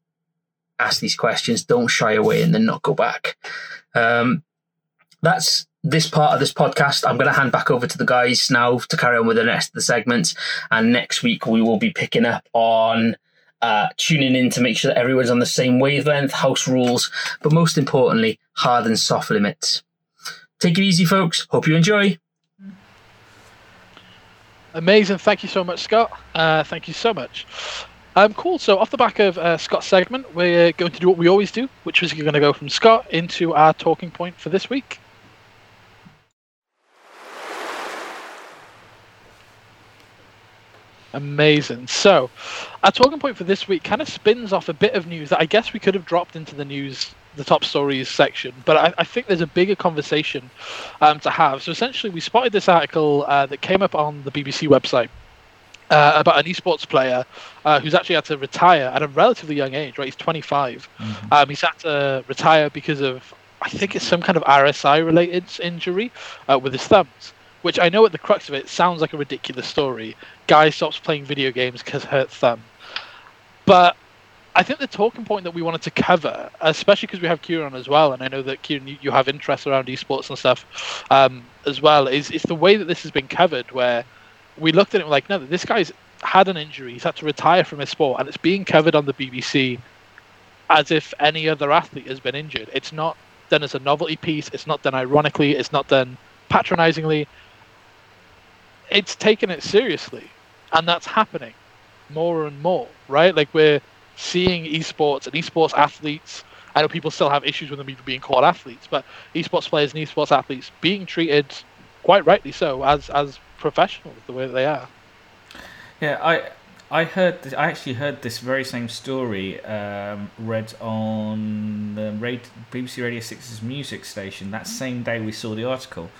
ask these questions. Don't shy away and then not go back. Um, that's this part of this podcast. I'm going to hand back over to the guys now to carry on with the rest of the segments. And next week we will be picking up on uh, tuning in to make sure that everyone's on the same wavelength, house rules, but most importantly, hard and soft limits. Take it easy, folks. Hope you enjoy. Amazing. Thank you so much, Scott. Uh, thank you so much. Um, cool. So off the back of uh, Scott's segment, we're going to do what we always do, which is going to go from Scott into our talking point for this week. Amazing. So, our talking point for this week kind of spins off a bit of news that I guess we could have dropped into the news, the top stories section, but I, I think there's a bigger conversation um, to have. So, essentially, we spotted this article uh, that came up on the BBC website uh, about an esports player uh, who's actually had to retire at a relatively young age, right? He's 25. Mm-hmm. Um, he's had to retire because of, I think it's some kind of RSI related injury uh, with his thumbs which I know at the crux of it sounds like a ridiculous story. Guy stops playing video games because hurt thumb. But I think the talking point that we wanted to cover, especially because we have Kieran as well, and I know that Kieran, you, have interest around esports and stuff um, as well, is, is the way that this has been covered, where we looked at it and like, no, this guy's had an injury, he's had to retire from his sport, and it's being covered on the BBC as if any other athlete has been injured. It's not done as a novelty piece, it's not done ironically, it's not done patronizingly it's taken it seriously, and that's happening more and more, right? Like we're seeing esports and esports athletes. I know people still have issues with them even being called athletes, but esports players and esports athletes being treated quite rightly so as as professionals the way that they are. Yeah, I I heard this, I actually heard this very same story um, read on the radio, BBC Radio 6's music station that same day we saw the article.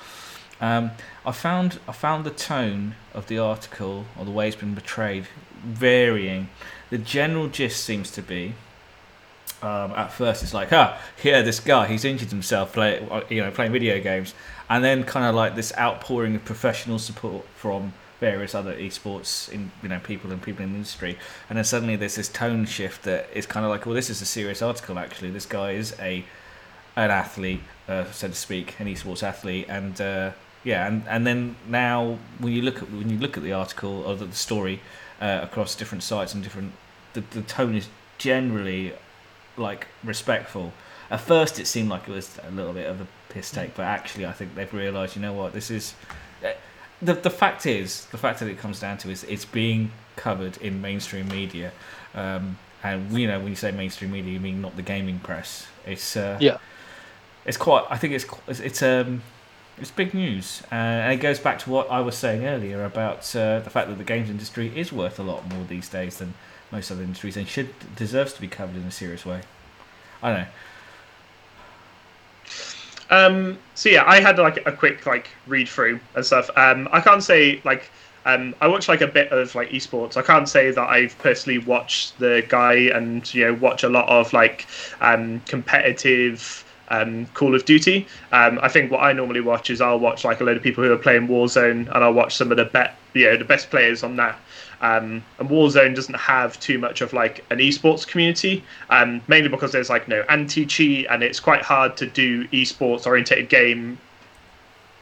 Um, I found I found the tone of the article or the way it's been portrayed varying. The general gist seems to be um, at first it's like, ah, yeah, this guy he's injured himself play, you know, playing video games, and then kind of like this outpouring of professional support from various other esports in you know people and people in the industry, and then suddenly there's this tone shift that is kind of like, well, this is a serious article actually. This guy is a an athlete, uh, so to speak, an esports athlete, and uh, yeah, and, and then now when you look at when you look at the article or the, the story uh, across different sites and different, the, the tone is generally like respectful. At first, it seemed like it was a little bit of a piss take, but actually, I think they've realised, you know what, this is. Uh, the the fact is, the fact that it comes down to is it's being covered in mainstream media, um, and you know when you say mainstream media, you mean not the gaming press. It's uh, yeah, it's quite. I think it's it's, it's um it's big news, uh, and it goes back to what I was saying earlier about uh, the fact that the games industry is worth a lot more these days than most other industries, and should deserves to be covered in a serious way. I don't know. Um, so yeah, I had like a quick like read through and stuff. Um, I can't say like um, I watch like a bit of like esports. I can't say that I've personally watched the guy and you know watch a lot of like um, competitive um, Call of Duty. Um, I think what I normally watch is I'll watch like a load of people who are playing Warzone, and I'll watch some of the bet, you know, the best players on that. Um, and Warzone doesn't have too much of like an esports community, um, mainly because there's like no anti-cheat, and it's quite hard to do esports orientated game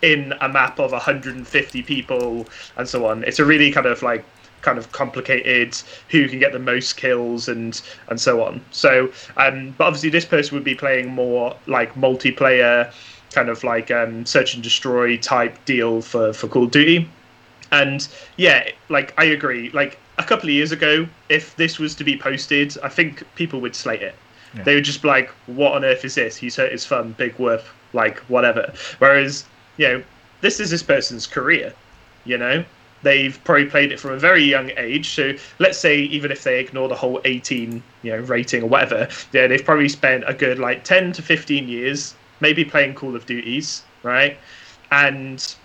in a map of 150 people and so on. It's a really kind of like kind of complicated who can get the most kills and and so on. So, um, but obviously this person would be playing more like multiplayer, kind of like um, search and destroy type deal for for Call of Duty. And yeah, like I agree. Like a couple of years ago, if this was to be posted, I think people would slate it. Yeah. They would just be like, "What on earth is this? He's hurt his thumb, big whoop, like whatever." Whereas, you know, this is this person's career. You know, they've probably played it from a very young age. So let's say even if they ignore the whole 18, you know, rating or whatever, yeah, they've probably spent a good like 10 to 15 years maybe playing Call of Duties, right? And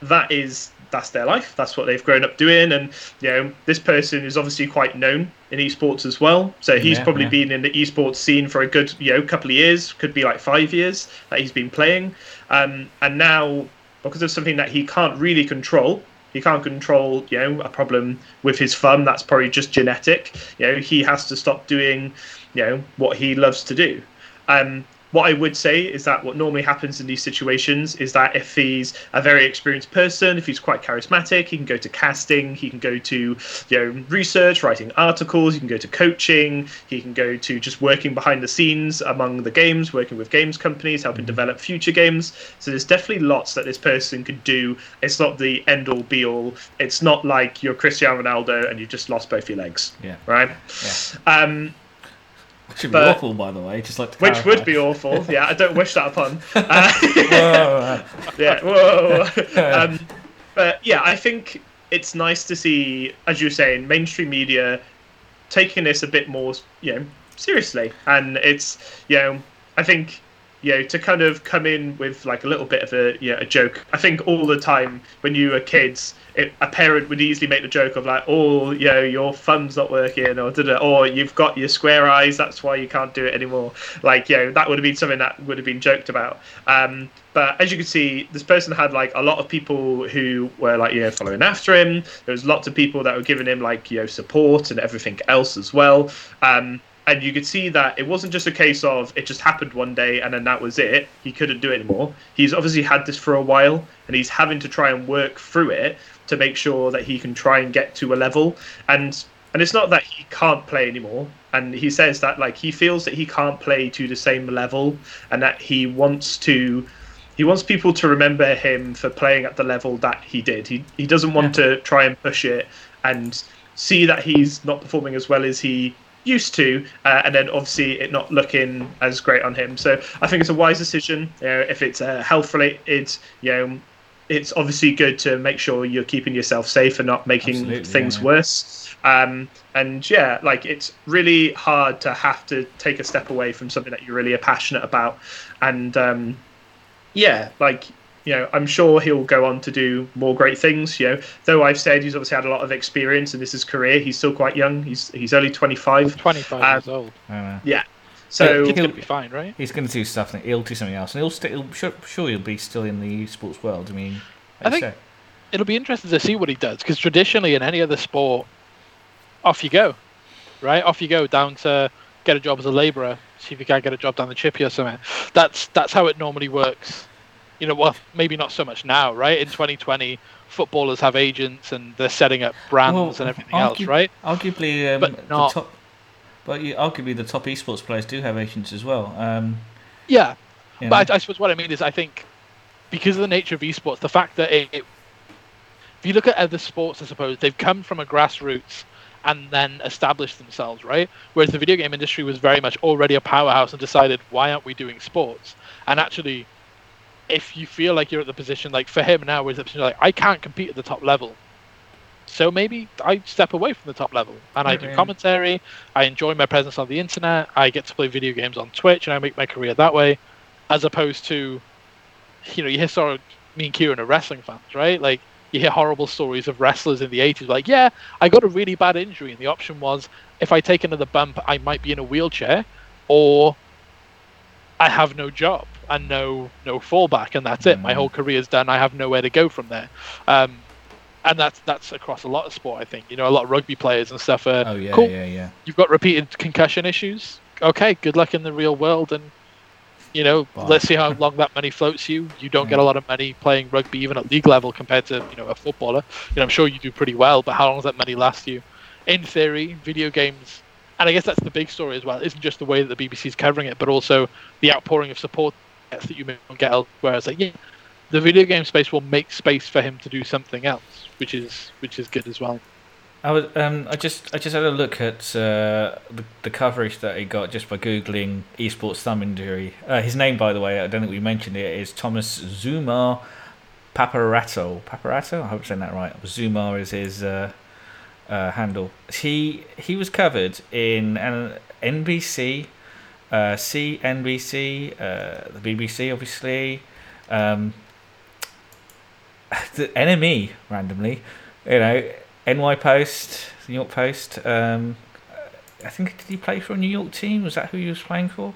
that is that's their life. That's what they've grown up doing. And you know, this person is obviously quite known in esports as well. So he's Yeah, probably yeah. been in the esports scene for a good you know couple of years. Could be like five years that he's been playing. Um, and now because of something that he can't really control. He can't control, you know, a problem with his thumb. That's probably just genetic. You know, he has to stop doing, you know, what he loves to do. Um, what I would say is that what normally happens in these situations is that if he's a very experienced person, if he's quite charismatic, he can go to casting, he can go to you know research, writing articles, he can go to coaching, he can go to just working behind the scenes among the games, working with games companies, helping develop future games. So there's definitely lots that this person could do. It's not the end all be all. It's not like you're Cristiano Ronaldo and you've just lost both your legs. Yeah. Right. Yeah. Um, Which would be But- awful, by the way. Just like which would be awful. *laughs* Yeah, I don't wish that upon. *laughs* Uh, *laughs* Whoa. yeah. Whoa. um, but yeah, I think it's nice to see, as you were saying, mainstream media taking this a bit more, you know, seriously. And it's, you know, I think, you know, to kind of come in with like a little bit of a, you know, a joke. I think all the time when you were kids, it, a parent would easily make the joke of like, oh, you know, your thumb's not working, or did it, or you've got your square eyes, that's why you can't do it anymore. Like, you know, that would have been something that would have been joked about. Um, but as you can see, this person had like a lot of people who were like, you know, following after him. There was lots of people that were giving him like, you know, support and everything else as well. Um, and you could see that it wasn't just a case of it just happened one day and then that was it. He couldn't do it anymore. He's obviously had this for a while and he's having to try and work through it to make sure that he can try and get to a level. And and it's not that he can't play anymore. And he says that like he feels that he can't play to the same level and that he wants to he wants people to remember him for playing at the level that he did. He he doesn't want to try and push it and see that he's not performing as well as he used to, uh, and then obviously it not looking as great on him. So I think it's a wise decision. You know, if it's uh, health related, you know, it's obviously good to make sure you're keeping yourself safe and not making Absolutely, things yeah, worse. Um, and yeah, like it's really hard to have to take a step away from something that you really are passionate about. And um, yeah, like you know, I'm sure he'll go on to do more great things. You know, though I've said he's obviously had a lot of experience in this is his career. He's still quite young. He's he's only 25. 25 Um, years old. I. Yeah. So He's going to be fine, right? He's going to do stuff. He'll do something else, and he'll still. Sure, sure, he'll be still in the sports world. I mean, I like you think- say. It'll be interesting to see what he does because traditionally in any other sport, off you go, right? Off you go down to get a job as a labourer, see if you can't get a job down the chippy or something. That's that's how it normally works. You know, well, maybe not so much now, right? In 2020, footballers have agents and they're setting up brands Well, and everything else, right? Arguably, um, But not- the top. But you, arguably, the top esports players do have agents as well. Um, Yeah, you know. But I, I suppose what I mean is, I think because of the nature of esports, the fact that it, it, if you look at other sports, I suppose they've come from a grassroots and then established themselves, right? Whereas the video game industry was very much already a powerhouse and decided, why aren't we doing sports? And actually, if you feel like you're at the position, like for him now, is the position like I can't compete at the top level. So maybe I step away from the top level and I do commentary. I enjoy my presence on the internet. I get to play video games on Twitch and I make my career that way, as opposed to, you know, you hear sort of me and Kieran are wrestling fans, right? Like you hear horrible stories of wrestlers in the 80s, like, yeah, I got a really bad injury, and the option was if I take another bump, I might be in a wheelchair, or I have no job and no no fallback, and that's it. My Mm. whole career's done. I have nowhere to go from there. Um, and that's that's across a lot of sport. I think you know a lot of rugby players and stuff. Are, oh yeah, cool. yeah, yeah. You've got repeated concussion issues. Okay, good luck in the real world, and you know Bye. let's see how *laughs* long that money floats you. You don't get a lot of money playing rugby even at league level compared to you know a footballer. You know I'm sure you do pretty well, but how long does that money last you? In theory, video games, and I guess that's the big story as well. It isn't just the way that the BBC is covering it, but also the outpouring of support that you may not get elsewhere. It's like yeah, the video game space will make space for him to do something else, which is which is good as well. I was um I just I just had a look at uh, the the coverage that he got just by googling esports thumb injury. Uh, his name, by the way, I don't think we mentioned it, is Thomas ZooMaa Paparatto. Paparatto? I hope I'm saying that right. ZooMaa is his uh, uh, handle. He he was covered in an NBC, uh, CNBC, uh, the BBC, obviously, um, *sighs* the NME randomly, you know, NY Post, New York Post. Um, I think did he play for a New York team? Was that who he was playing for?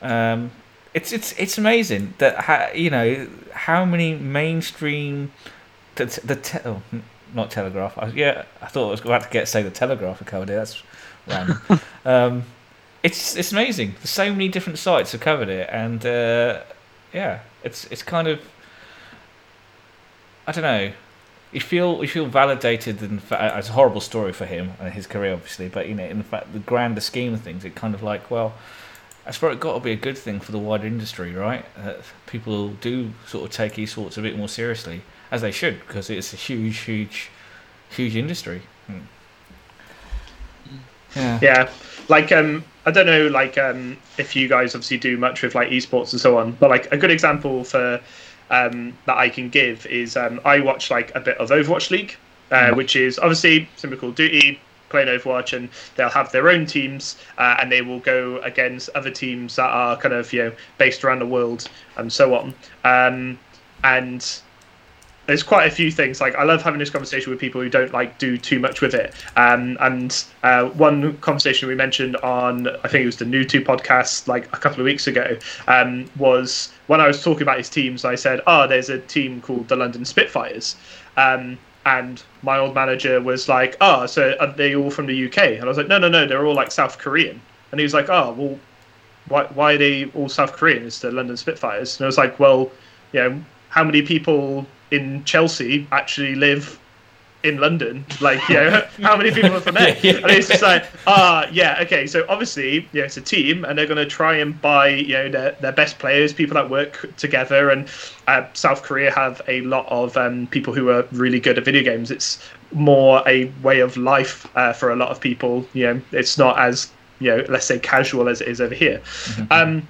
Um, it's it's it's amazing that ha, you know how many mainstream the the te- oh, not telegraph. I, yeah, I thought I was about to get say the telegraph covered it. That's random. *laughs* um, it's it's amazing. There's so many different sites have covered it, and uh, yeah, it's it's kind of I don't know. You feel you feel validated, and it's a horrible story for him and his career, obviously. But you know, in fact, the grander scheme of things, it kind of like well, I suppose it got to be a good thing for the wider industry, right? Uh, people do sort of take esports a bit more seriously, as they should, because it's a huge, huge, huge industry. Hmm. Yeah. Yeah. Like um I don't know like um if you guys obviously do much with like esports and so on, but like a good example for um that I can give is um I watch like a bit of Overwatch League, uh, mm-hmm. which is obviously similar Call Duty, playing Overwatch, and they'll have their own teams, uh, and they will go against other teams that are kind of you know based around the world and so on. Um, and there's quite a few things like I love having this conversation with people who don't like do too much with it. Um, and uh, one conversation we mentioned on I think it was the Noob Tube podcast like a couple of weeks ago um, was when I was talking about his teams. I said, "Oh, there's a team called the London Spitfires." Um, and my old manager was like, "Oh, so are they all from the UK?" And I was like, "No, no, no, they're all like South Korean." And he was like, "Oh, well, why why are they all South Korean? It's the London Spitfires." And I was like, "Well, you know, how many people in Chelsea actually live in London. Like, you know, *laughs* how many people are from there? yeah, And it's just like, ah, uh, yeah, okay. So obviously, you know, it's a team, and they're going to try and buy, you know, their, their best players, people that work together. And uh, South Korea have a lot of um, people who are really good at video games. It's more a way of life uh, for a lot of people. You know, it's not as, you know, let's say casual as it is over here. Mm-hmm. Um,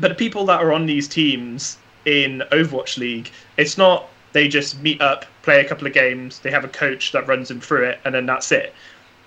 but the people that are on these teams in Overwatch League, it's not they just meet up, play a couple of games, they have a coach that runs them through it, and then that's it.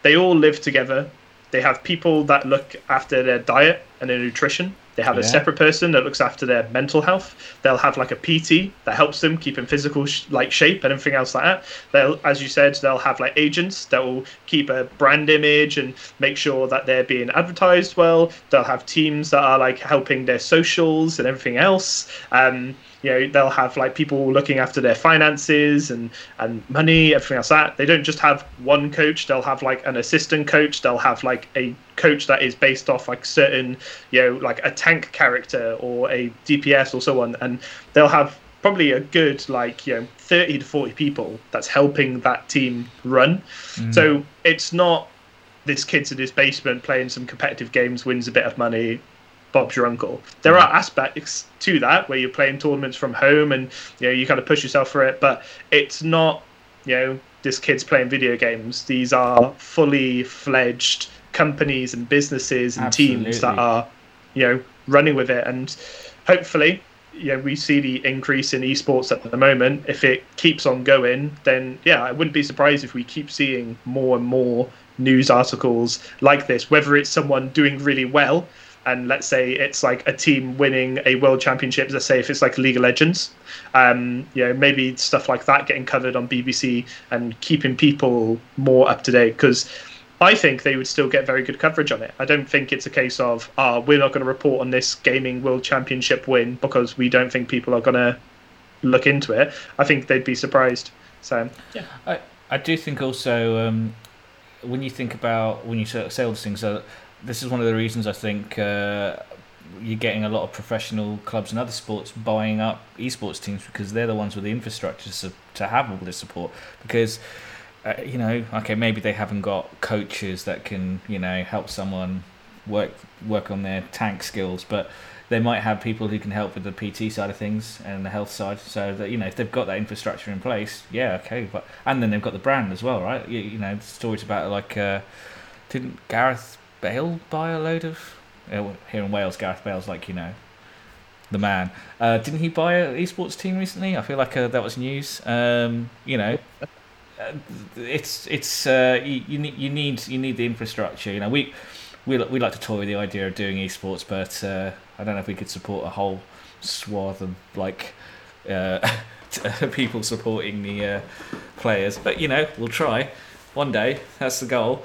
They all live together. They have people that look after their diet and their nutrition. They have yeah. a separate person that looks after their mental health. They'll have like a PT that helps them keep in physical sh- like shape and everything else like that. They'll, as you said, they'll have like agents that will keep a brand image and make sure that they're being advertised well. They'll have teams that are like helping their socials and everything else. Um, you know they'll have like people looking after their finances and and money everything else that. They don't just have one coach. They'll have like an assistant coach. They'll have like a coach that is based off like certain you know like a tank character or a dps or so on. And they'll have probably a good like you know 30 to 40 people that's helping that team run. Mm. so it's not this kid's in his basement playing some competitive games wins a bit of money Bob's your uncle. There are aspects to that where you're playing tournaments from home and you know you kind of push yourself for it, but it's not you know this kid's playing video games. These are fully fledged companies and businesses and Absolutely. teams that are you know running with it and hopefully you know, we see the increase in esports at the moment. If it keeps on going, then yeah, I wouldn't be surprised if we keep seeing more and more news articles like this. Whether it's someone doing really well and let's say it's like a team winning a world championship let's say if it's like league of legends um, you know maybe stuff like that getting covered on bbc and keeping people more up to date because I think they would still get very good coverage on it. I don't think it's a case of, ah, oh, we're not going to report on this gaming world championship win because we don't think people are going to look into it. I think they'd be surprised. So, yeah. I, I do think also um, when you think about, when you say all these things, uh, this is one of the reasons I think uh, you're getting a lot of professional clubs and other sports buying up esports teams because they're the ones with the infrastructure to, have all this support. Because, uh, you know, okay, maybe they haven't got coaches that can, you know, help someone work work on their tank skills, but they might have people who can help with the PT side of things and the health side. So that you know, if they've got that infrastructure in place, yeah, okay. But and then they've got the brand as well, right? You, you know, stories about like uh, didn't Gareth Bale buy a load of uh, here in Wales. Gareth Bale's like you know the man. Uh, didn't he buy an esports team recently? I feel like uh, that was news. Um, you know, uh, it's it's uh, you, you need you need you need the infrastructure. You know, we we we like to toy with the idea of doing esports, but uh, I don't know if we could support a whole swath of like *laughs* *laughs* people supporting the players. But you know, we'll try one day. That's the goal.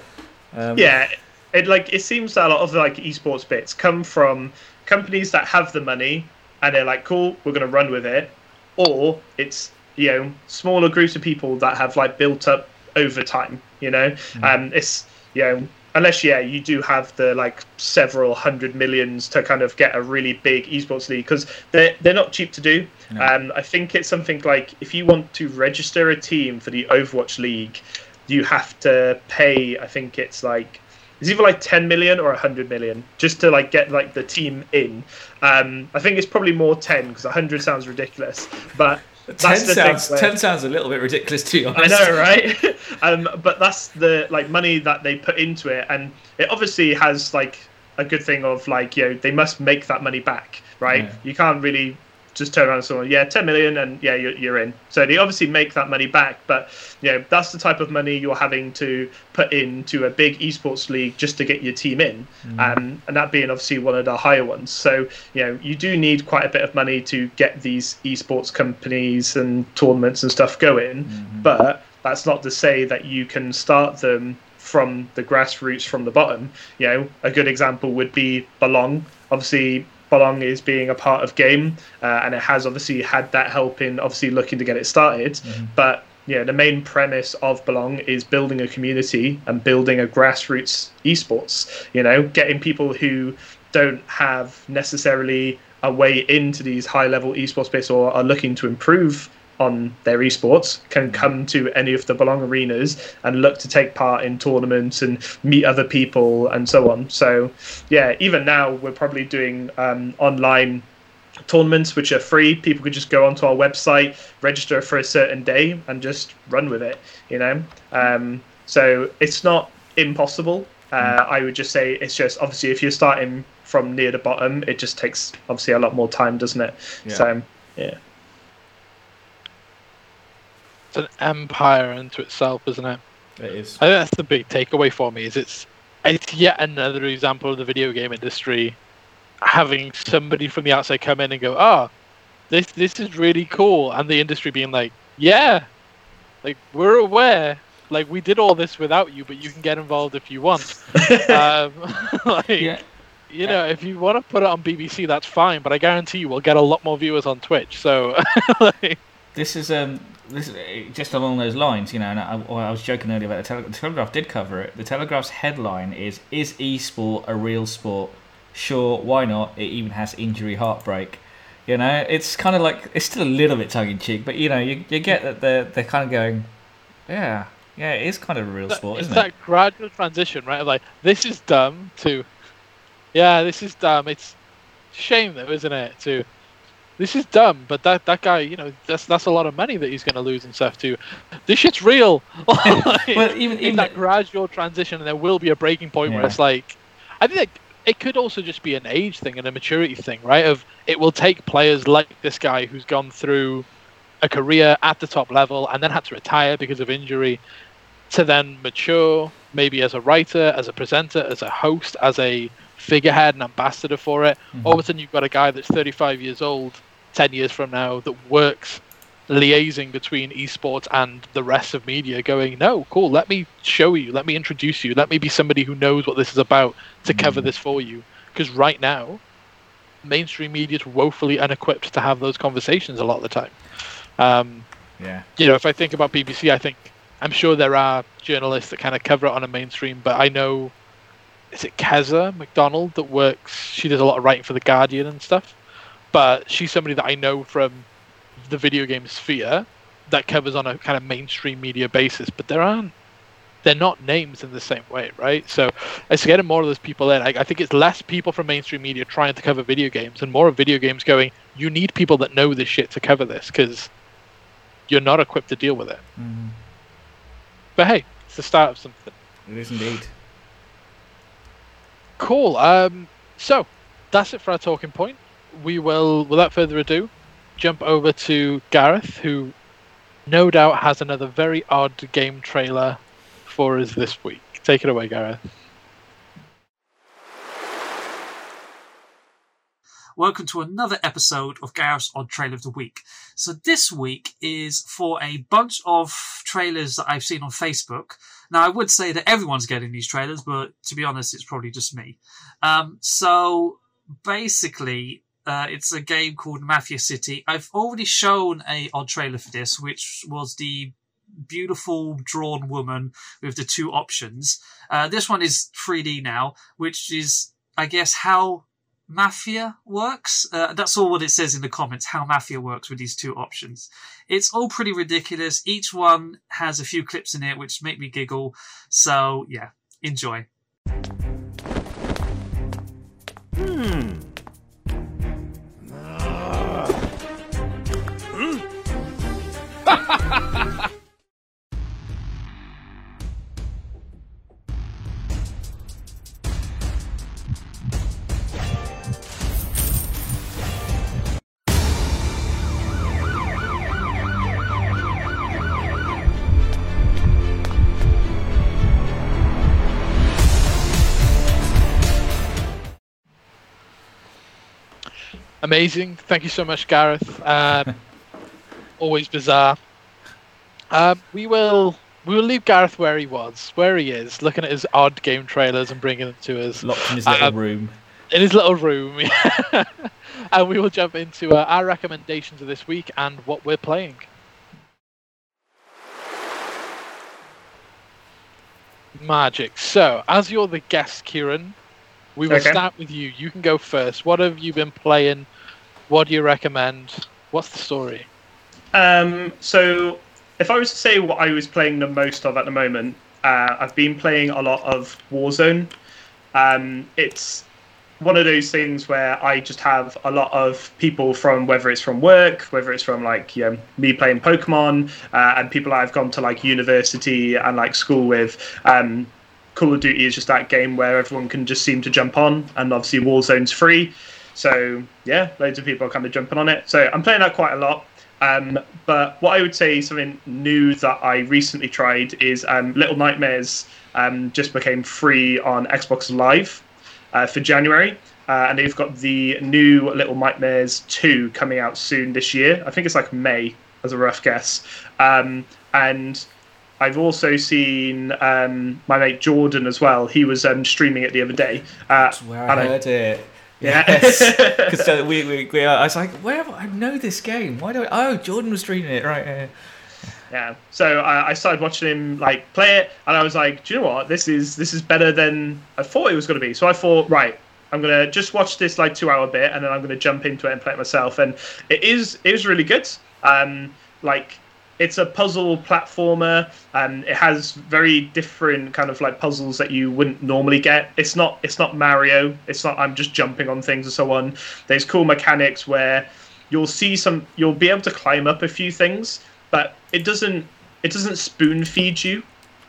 Um, yeah, it like it seems that a lot of like esports bits come from companies that have the money and they're like, cool, we're going to run with it, or it's you know smaller groups of people that have like built up over time. You know, mm. um, it's you know unless yeah you do have the like several hundred millions to kind of get a really big esports league because they're they're not cheap to do. No. Um, I think it's something like if you want to register a team for the Overwatch League, you have to pay. I think it's like it's either like 10 million or 100 million just to like get like the team in. Um, i think it's probably more 10 because 100 sounds ridiculous but *laughs* 10 sounds, where, 10 sounds a little bit ridiculous to you *laughs* i know right? *laughs* Um, but that's the like money that they put into it and it obviously has like a good thing of like you know they must make that money back right? Yeah. you can't really just turn around and say, yeah, 10 million and yeah, you're, you're in. So they obviously make that money back, but you know, that's the type of money you're having to put into a big esports league just to get your team in. Mm. Um, and that being obviously one of the higher ones. So, you know, you do need quite a bit of money to get these esports companies and tournaments and stuff going. Mm-hmm. But that's not to say that you can start them from the grassroots from the bottom. You know, a good example would be Belong. Obviously, Belong is being a part of game, uh, and it has obviously had that help in obviously looking to get it started. Mm-hmm. But yeah, the main premise of Belong is building a community and building a grassroots esports. You know, getting people who don't have necessarily a way into these high level esports space or are looking to improve on their esports can come to any of the Belong arenas and look to take part in tournaments and meet other people and so on. So, yeah, even now we're probably doing um, online tournaments which are free. People could just go onto our website, register for a certain day, and just run with it. You know, um, so it's not impossible. Uh, I would just say it's just obviously if you're starting from near the bottom, it just takes obviously a lot more time, doesn't it? Yeah. So yeah it's an empire unto itself, isn't it? It is. I think that's the big takeaway for me. Is it's it's yet another example of the video game industry having somebody from the outside come in and go, "Oh, this this is really cool," and the industry being like, "Yeah, like we're aware." Like we did all this without you, but you can get involved if you want. *laughs* um, *laughs* like, yeah. you know, if you want to put it on BBC, that's fine. But I guarantee you, we'll get a lot more viewers on Twitch. So, *laughs* like, this is um this just along those lines, you know. And I, I was joking earlier about the, Tele- the Telegraph did cover it. The Telegraph's headline is "Is e-sport a real sport?" Sure, why not? It even has injury heartbreak. You know, it's kind of like it's still a little bit tongue in cheek, but you know, you, you get that they're they're kind of going, yeah, yeah, it is kind of a real that, sport, isn't it? It's that gradual transition, right? Like this is dumb to, yeah, this is dumb. It's shame though, isn't it? To this is dumb, but that that guy, you know, that's that's a lot of money that he's going to lose and stuff too. This shit's real. *laughs* *laughs* like, well, even even that gradual transition, and there will be a breaking point yeah. where it's like, I think it could also just be an age thing and a maturity thing, right? Of it will take players like this guy who's gone through a career at the top level and then had to retire because of injury to then mature, maybe as a writer, as a presenter, as a host, as a figurehead and ambassador for it. Mm-hmm. All of a sudden, you've got a guy that's 35 years old, 10 years from now, that works liaising between esports and the rest of media, going, no, cool, let me show you, let me introduce you, let me be somebody who knows what this is about to mm-hmm. cover this for you. Because right now, mainstream media is woefully unequipped to have those conversations a lot of the time. Um, yeah. You know, if I think about BBC, I think I'm sure there are journalists that kind of cover it on a mainstream, but I know is it Keza MacDonald that works? She does a lot of writing for the Guardian and stuff, but she's somebody that I know from the video game sphere that covers on a kind of mainstream media basis. But there aren't they're not names in the same way, right? So it's getting more of those people in. I, I, think it's less people from mainstream media trying to cover video games and more of video games going, you need people that know this shit to cover this because you're not equipped to deal with it. Mm. But hey, it's the start of something. It is indeed. Cool. Um, so that's it for our talking point. we will, without further ado, jump over to Gareth, who no doubt has another very odd game trailer for us this week. Take it away, Gareth. Welcome to another episode of Gareth's Odd Trailer of the Week. So this week is for a bunch of trailers that I've seen on Facebook. Now I would say that everyone's getting these trailers, but to be honest, it's probably just me. Um, so basically, uh, it's a game called Mafia City. I've already shown a odd trailer for this, which was the beautiful drawn woman with the two options. Uh, this one is 3D now, which is, I guess, how Mafia works. Uh, that's all what it says in the comments, how Mafia works with these two options. It's all pretty ridiculous. Each one has a few clips in it which make me giggle. So, yeah, enjoy. Hmm. Amazing. Thank you so much, Gareth. Um, *laughs* always bizarre. Um, we will we will leave Gareth where he was, where he is, looking at his odd game trailers and bringing them to us Locked in his little Um, room. in his little room. *laughs* and we will jump into uh, our recommendations of this week and what we're playing. Magic. So, as you're the guest, Kieran, we will Okay. start with you. You can go first. What have you been playing? What do you recommend? What's the story? Um, so, if I was to say what I was playing the most of at the moment, uh, I've been playing a lot of Warzone. Um, it's one of those things where I just have a lot of people from whether it's from work, whether it's from like you know, me playing Pokemon, uh, and people I've gone to like university and like school with. Um, Call of Duty is just that game where everyone can just seem to jump on, and obviously Warzone's free. So yeah, loads of people are kind of jumping on it. So I'm playing that quite a lot. Um, but what I would say something new that I recently tried is um, Little Nightmares um, just became free on Xbox Live uh, for January. Uh, and they've got the new Little Nightmares 2 coming out soon this year. I think it's like May, as a rough guess. Um, and I've also seen um, my mate Jordan as well. He was um, streaming it the other day. Uh, That's where I and I- heard it. Yes. *laughs* Because uh, we, we, we, I was like, where have I I know this game? Why do I? Oh, Jordan was streaming it, right? Yeah. Yeah. So I, I started watching him like play it, and I was like, do you know what? This is this is better than I thought it was going to be. So I thought, right, I'm gonna just watch this like two hour bit, and then I'm gonna jump into it and play it myself. And it is it was really good. Um, like it's a puzzle platformer and it has very different kind of like puzzles that you wouldn't normally get. It's not it's not mario. It's not i'm just jumping on things and so on. There's cool mechanics where you'll see some you'll be able to climb up a few things but it doesn't it doesn't spoon feed you.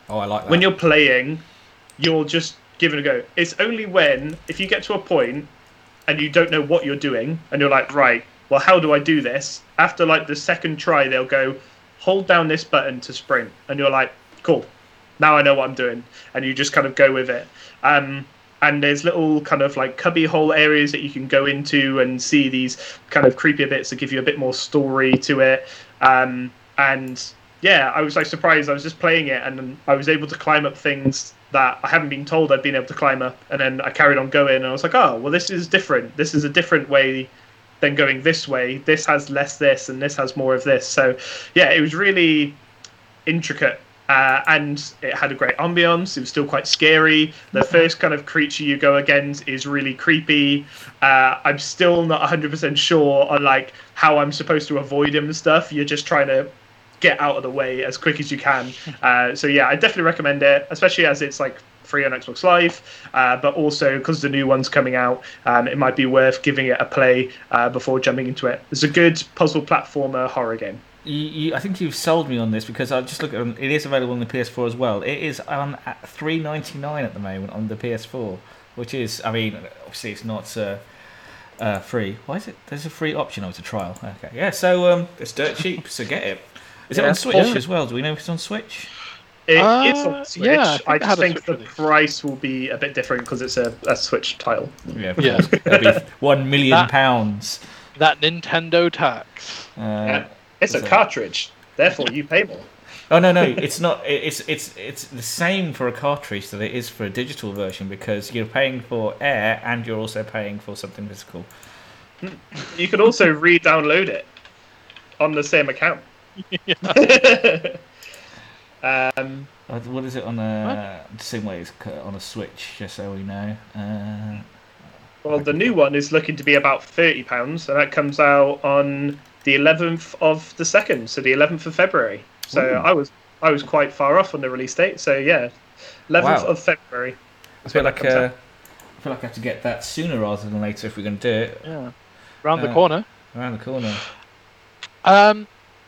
Oh, I like that. when you're playing you'll just give it a go. It's only when if you get to a point and you don't know what you're doing and you're like right well how do i do this? After like the second try they'll go hold down this button to sprint and you're like cool now i know what i'm doing and you just kind of go with it. Um, and there's little kind of like cubby hole areas that you can go into and see these kind of creepier bits that give you a bit more story to it. Um, and yeah i was like surprised. I was just playing it and i was able to climb up things that i haven't been told i'd been able to climb up and then i carried on going and i was like oh well this is different. This is a different way than going this way this has less this and this has more of this so yeah it was really intricate uh, and it had a great ambience. It was still quite scary. The first kind of creature you go against is really creepy. Uh, I'm still not 100% sure on like how I'm supposed to avoid him and stuff. You're just trying to get out of the way as quick as you can. *laughs* Uh, so yeah, I definitely recommend it, especially as it's like free on Xbox Live, uh, but also because the new one's coming out, um, it might be worth giving it a play uh, before jumping into it. It's a good puzzle platformer horror game. You, you, I think you've sold me on this because I just look at it is available on the PS4 as well. It is on at three ninety nine at the moment on the PS4, which is I mean obviously it's not uh, Uh, free. Why is it? There's a free option. Oh, it's a trial. Okay. Yeah. So um, it's dirt cheap. So get it. Is it on Switch Yeah. as well? Do we know if it's on Switch? It, Uh, it's on Switch. yeah, I I, think it just think the release. price will be a bit different because it's a, a Switch title. Yeah. Yeah. *laughs* course. That'd be one million That- pounds. That Nintendo tax. Uh, Yeah. It's a so- cartridge, therefore you pay more. Oh no, no, *laughs* it's not. It's it's it's the same for a cartridge that it is for a digital version because you're paying for air and you're also paying for something physical. You can also re-download it on the same account. *laughs* um, Uh, What is it on a the same way it's on a Switch? Just so we know. Uh, well, the new one is looking to be about thirty pounds, and that comes out on the eleventh of the second, so the eleventh of February. So Ooh. I was I was quite far off on the release date. So yeah, eleventh Wow. of February. I feel when like it uh. I feel like I have to get that sooner rather than later if we're going to do it Yeah. Round the Uh, corner. around the corner. Um,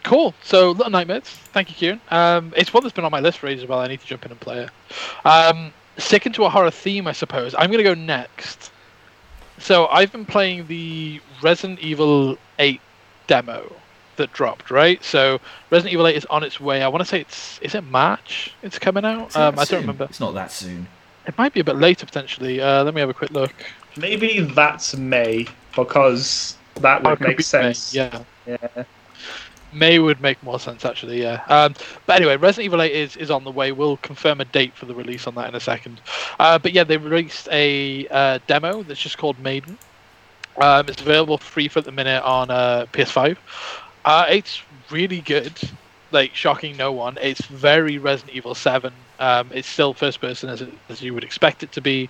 cool. So, Little Nightmares. Thank you, Kieran. Um, it's one that's been on my list for ages as well. I need to jump in and play it. Um, sticking to a horror theme, I suppose. I'm going to go next. So, I've been playing the Resident Evil 8 demo that dropped, right? So, Resident Evil 8 is on its way. I want to say it's is it March? It's coming out. Is Um, I soon? don't remember. It's not that soon. It might be a bit later potentially. Uh, let me have a quick look. Maybe that's May because that Oh, would it could make be May, sense. Yeah. Yeah. May would make more sense actually, yeah. Um, but anyway, Resident Evil 8 is, is on the way. We'll confirm a date for the release on that in a second. Uh, but yeah, they released a uh, demo that's just called Maiden. Um, it's available free for the minute on uh, PS5. Uh, it's really good. Like shocking no one. It's very Resident Evil 7. Um, it's still first person as, it, as you would expect it to be.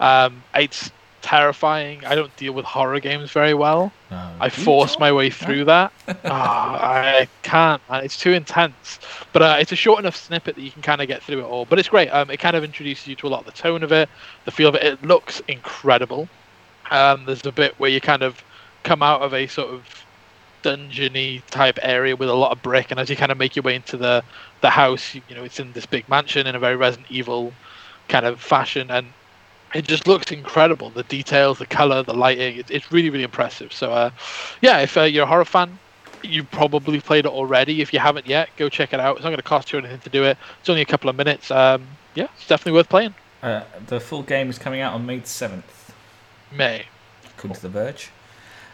Um, it's terrifying. I don't deal with horror games very well. No. I force my way through that. *laughs* Ah, I can't. It's too intense. But uh, it's a short enough snippet that you can kind of get through it all. But it's great. Um, it kind of introduces you to a lot of the tone of it, the feel of it. It looks incredible. Um, there's a bit where you kind of come out of a sort of dungeony type area with a lot of brick, and as you kind of make your way into the the house, you, you know, it's in this big mansion in a very Resident Evil kind of fashion, and it just looks incredible. The details, the color, the lighting, it, it's really, really impressive. So, uh, yeah, if uh, you're a horror fan, you've probably played it already. If you haven't yet, go check it out. It's not going to cost you anything to do it. It's only a couple of minutes. Um, yeah, it's definitely worth playing. Uh, the full game is coming out on May seventh, May. according to The Verge.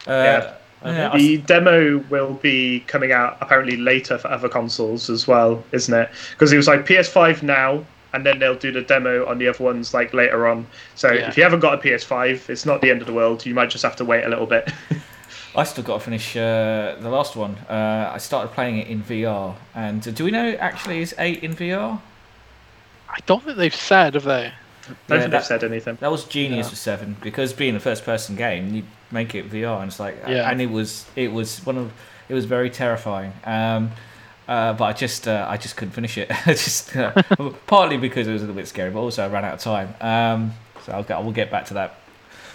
Uh, Yeah. yeah, I The demo will be coming out apparently later for other consoles as well, isn't it? Because it was like PS5 now, and then they'll do the demo on the other ones like later on. So Yeah. if you haven't got a PS5, it's not the end of the world. You might just have to wait a little bit. *laughs* I still got to finish uh, the last one. Uh, I started playing it in VR, and uh, do we know actually is eight in VR? I don't think they've said, have they? I don't Yeah, think they've said anything. That was genius Yeah. for seven because being a first-person game, you make it VR, and it's like, Yeah. and it was it was one of it was very terrifying. Um, uh, but I just uh, I just couldn't finish it. *laughs* Just uh, *laughs* partly because it was a little bit scary, but also I ran out of time. Um, so I'll get, I will get back to that.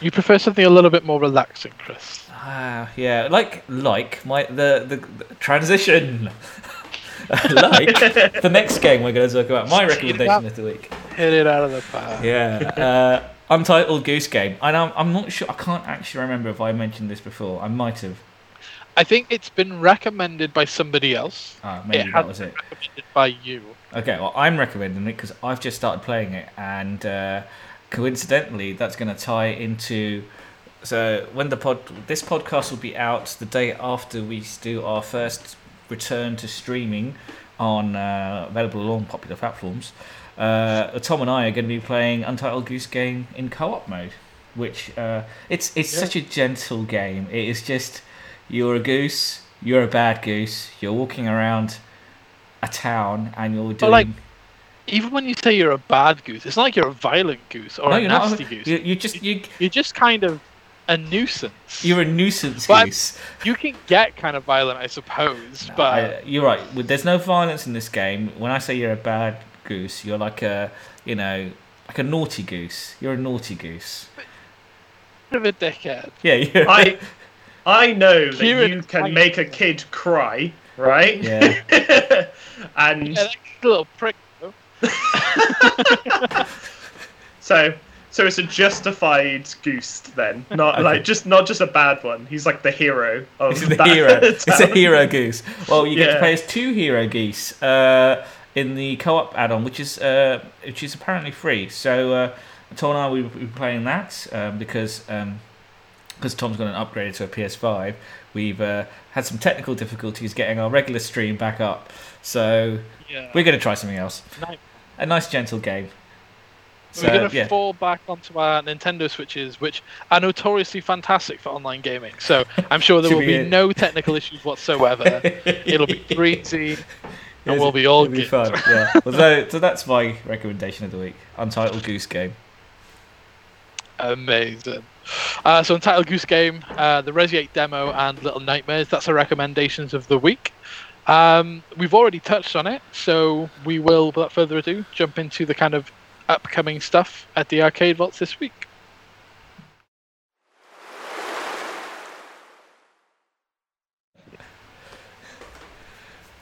You prefer something a little bit more relaxing, Chris. Ah, yeah, like like my the the, the transition. *laughs* like the next game we're going to talk about. My recommendation of the week. Hit it out of the park. Yeah, uh, Untitled Goose Game, and I'm I'm not sure. I can't actually remember if I mentioned this before. I might have. I think it's been recommended by somebody else. Ah, maybe it that was it. recommended by you. Okay, well, I'm recommending it because I've just started playing it, and uh, coincidentally, that's going to tie into. So when the pod, this podcast will be out the day after we do our first return to streaming on uh, available on popular platforms. Uh, Tom and I are going to be playing Untitled Goose Game in co-op mode, which uh, it's it's Yeah. such a gentle game. It is just you're a goose, you're a bad goose, you're walking around a town and you're doing. like, Even when you say you're a bad goose, it's not like you're a violent goose or no, a you're not. nasty goose. You, you just you You're just kind of a nuisance. you're a nuisance But- goose. You can get kind of violent, I suppose, but I- you're right. There's no violence in this game. When I say you're a bad goose, you're like a you know like a naughty goose. You're a naughty goose. bit of a dickhead. Yeah, you're. I *laughs* I know that Kieran you can make a kid cry, right? Yeah. *laughs* and Yeah, that little prick. *laughs* so so it's a justified goose then, *laughs* not Okay. like just not just a bad one. He's like the hero of It's the that hero. It's a hero goose. Well, you get to play as two hero geese uh, in the co-op add-on, which is uh, which is apparently free. So uh, Tom and I we we were playing that um, because because Tom's got an upgrade to a PS5. We've uh, had some technical difficulties getting our regular stream back up. So Yeah. we're going to try something else. Nice. A nice gentle game. So, We're going to yeah. fall back onto our Nintendo Switches, which are notoriously fantastic for online gaming. So I'm sure there *laughs* will be be no *laughs* technical issues whatsoever. It'll be breezy, and *laughs* we'll be all It'll be good. fun. Yeah. Well, so, so that's my recommendation of the week. Untitled Goose Game. Amazing. Uh, so Untitled Goose Game, uh, the Resi 8 demo, and Little Nightmares. That's our recommendations of the week. Um, we've already touched on it, so we will, without further ado, jump into the kind of upcoming stuff at the arcade vaults this week.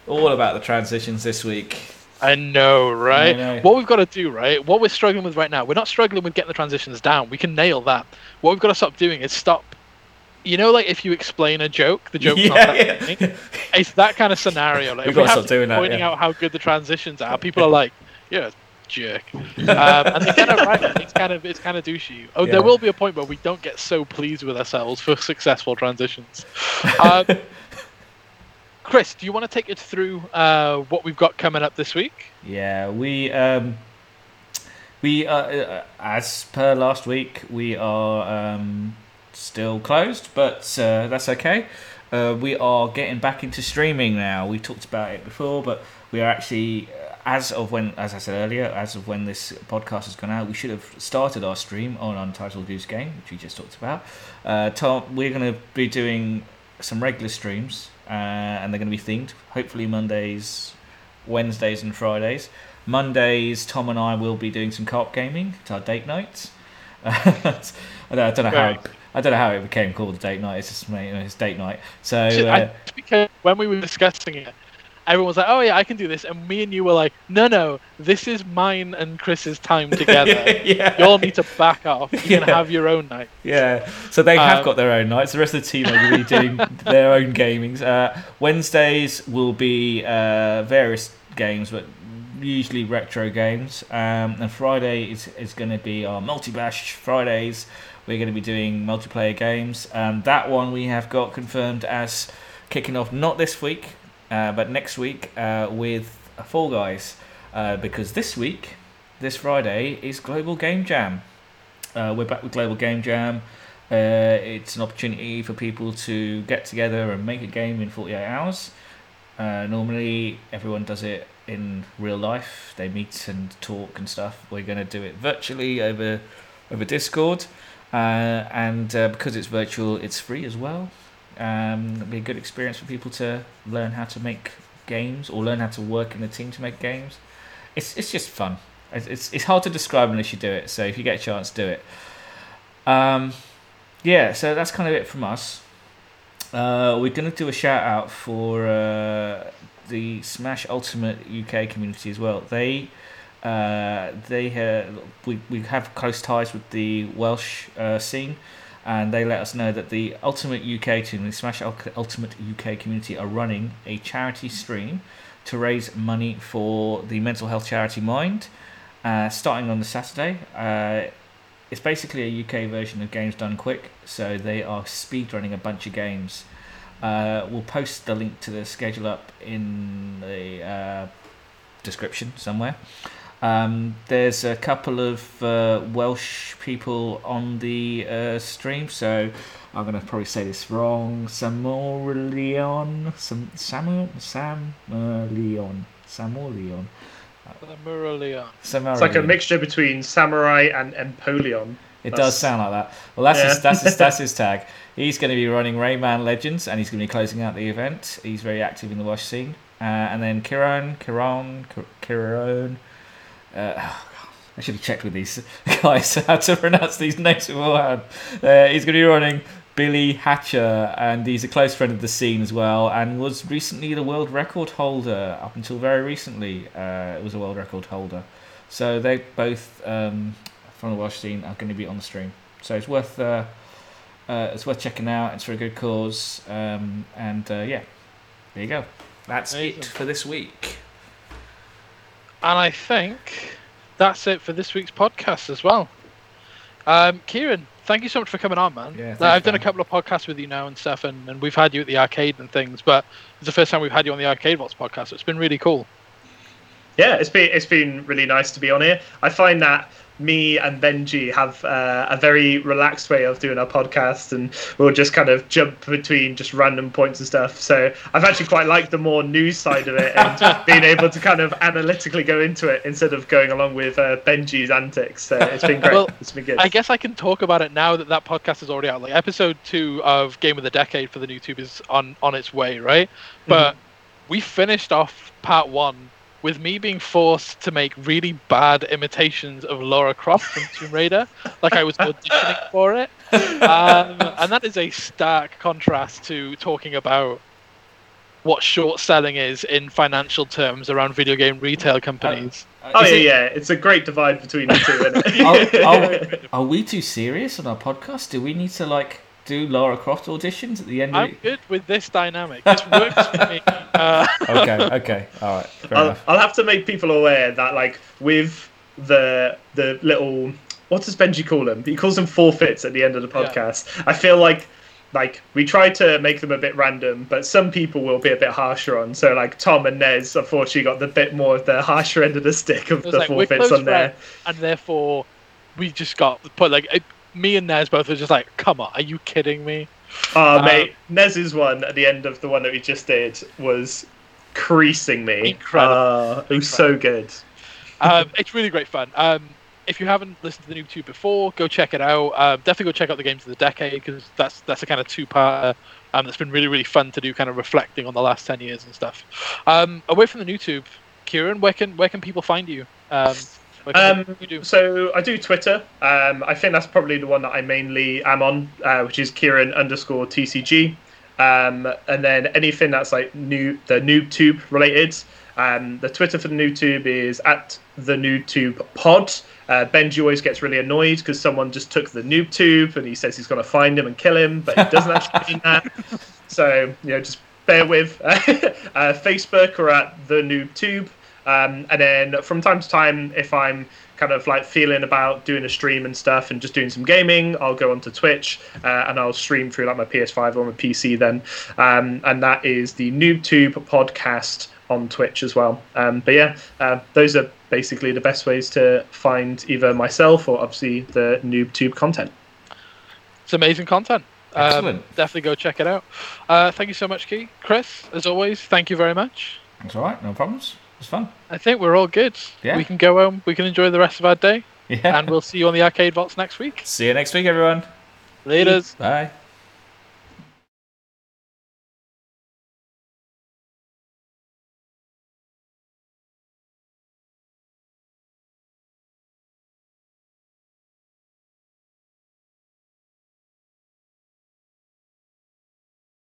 All about the transitions this week. I know, right? I know. What we've got to do, right? What we're struggling with right now, we're not struggling with getting the transitions down. We can nail that. What we've got to stop doing is stop. You know, like if you explain a joke, the joke's not that yeah, funny. It's that kind of scenario. Like, *laughs* We've we gotta stop doing that, pointing yeah. out how good the transitions are, people are like, "Yeah, jerk," *laughs* um, and they kind of right. It's kind of it's kind of douchey. Oh, Yeah. there will be a point where we don't get so pleased with ourselves for successful transitions. Um, *laughs* Chris, do you want to take us through uh, what we've got coming up this week? Yeah, we um, we uh, uh, as per last week, we are um, still closed, but uh, that's okay. Uh, we are getting back into streaming now. We talked about it before, but we are actually, uh, as of when, as I said earlier, as of when this podcast has gone out, we should have started our stream on Untitled Goose Game, which we just talked about. Tom, we're going to be doing some regular streams, uh, and they're going to be themed. Hopefully Mondays, Wednesdays, and Fridays. Mondays, Tom and I will be doing some co-op gaming. It's our date night. *laughs* I don't, I don't know Very how. I don't know how it became called date night. It's just it's date night. So uh, I, because when we were discussing it, everyone was like, "Oh yeah, I can do this," and me and you were like, "No, no, this is mine and Chris's time *laughs* together. yeah, You all need to back off. You can *laughs* have your own night." Yeah, so they have Um, got their own nights. The rest of the team are going to be *laughs* doing their own gamings. Uh, Wednesdays will be uh, various games, but usually retro games. Um, and Friday is, is going to be our multi bash Fridays. We're going to be doing multiplayer games. And that one we have got confirmed as kicking off not this week, uh, but next week uh, with Fall Guys. Uh, because this week, this Friday, is Global Game Jam. Uh, we're back with Global Game Jam. Uh, it's an opportunity for people to get together and make a game in 48 hours. Uh, normally, everyone does it in real life. They meet and talk and stuff. We're going to do it virtually over over Discord, and because it's virtual, it's free as well. Um, it'll be a good experience for people to learn how to make games or learn how to work in a team to make games. It's it's just fun. It's it's, it's hard to describe unless you do it. So if you get a chance, do it. Um, yeah, so that's kind of it from us. Uh, we're to do a shout out for uh, the Smash Ultimate UK community as well. They uh, they have, we we have close ties with the Welsh uh, scene, and they let us know that the Ultimate UK team, the Smash Ultimate UK community, are running a charity stream to raise money for the mental health charity Mind, uh, starting on the Saturday. Uh, it's basically a UK version of Games Done Quick, so they are speed running a bunch of games. Uh, we'll post the link to the schedule up in the uh, description somewhere. Um, there's a couple of uh, Welsh people on the uh, stream, so I'm going to probably say this wrong. Samorion, Sam, Samu, Samorion, Samorion, The Muralion. Samorion. It's like a mixture between samurai and Empoleon. It That's- does sound like that. Well, that's his, Yeah. that's his, that's his tag. He's going to be running Rayman Legends, and he's going to be closing out the event. He's very active in the Welsh scene. Uh, and then Kiran, Kiran, Kiran. Uh, *sighs* I should have checked with these *laughs* guys *laughs* how to pronounce these names beforehand. Uh, he's going to be running Billy Hatcher, and he's a close friend of the scene as well, and was recently the world record holder. Up until very recently, uh, it was a world record holder. So they both um, from the Welsh scene are going to be on the stream. So it's worth uh, uh, it's worth checking out. It's for a good cause, um, and uh, yeah, there you go. That's Amazing. it for this week. And I think that's it for this week's podcast as well. Um, Kieran, thank you so much for coming on, man. Yeah, thanks, I've done a couple of podcasts with you now and stuff, and, and we've had you at the arcade and things, but it's the first time we've had you on the Arcade Vaults podcast, so it's been really cool. Yeah, it's been it's been really nice to be on here. I find that me and Benji have uh, a very relaxed way of doing our podcast, and we'll just kind of jump between just random points and stuff. So I've actually quite liked the more news side of it and *laughs* being able to kind of analytically go into it instead of going along with uh, Benji's antics. So it's been great. Well, it's been good. I guess I can talk about it now that that podcast is already out. Like episode two of Game of the Decade for the Noob Tube is on on its way, right? But we finished off part one with me being forced to make really bad imitations of Laura Croft from Tomb Raider, like I was auditioning for it, um, and that is a stark contrast to talking about what short selling is in financial terms around video game retail companies. Oh yeah, it- yeah. It's a great divide between the two. Isn't *laughs* Are, are, *laughs* are we too serious on our podcast? Do we need to like do Laura Croft auditions at the end? Of I'm good with this dynamic. This works for me. *laughs* Uh, okay, okay, all right, I'll. I'll have to make people aware that like with the the little what does Benji call them? He calls them forfeits at the end of the Yeah. podcast. I feel like like we try to make them a bit random, but some people will be a bit harsher on. So like Tom and Nez, unfortunately, got the bit more of the harsher end of the stick of the like, we're forfeits on there. and therefore we just got put like it, me and Nez both were just like, "Come on, are you kidding me?" Oh Um, mate, Nez's one at the end of the one that we just did was creasing me. Incredible. Uh, it was so good. um, it's really great fun. Um, if you haven't listened to the Noob Tube before, go check it out. Um, definitely go check out the games of the decade because that's that's a kind of two-part. Um, that's been really really fun to do, kind of reflecting on the last ten years and stuff. Um, away from the Noob Tube, Kieran, where can where can people find you? Um, where can you do? So I do Twitter. Um, I think that's probably the one that I mainly am on, uh, which is Kieran underscore TCG. Um, and then anything that's like new, the noob tube related. Um, the Twitter for the noob tube is at the noob tube pod. Uh, Benji always gets really annoyed because someone just took the noob tube and he says he's going to find him and kill him, but he doesn't actually mean that. *laughs* So you know, just bear with. *laughs* uh, Facebook or at the noob tube. Um, and then from time to time, if I'm kind of like feeling about doing a stream and stuff and just doing some gaming, I'll go onto Twitch uh, and I'll stream through like my PS5 or my PC then. Um, and that is the NoobTube podcast on Twitch as well. Um, but yeah, uh, those are basically the best ways to find either myself or obviously the NoobTube content. It's amazing content. Um, Excellent. definitely go check it out. Uh, thank you so much, Key. Chris, as always, thank you very much. That's all right, no problems. It's fun. I think we're all good. Yeah. We can go home. We can enjoy the rest of our day, Yeah. and we'll see you on the arcade vaults next week. See you next week, everyone. Laters. Bye.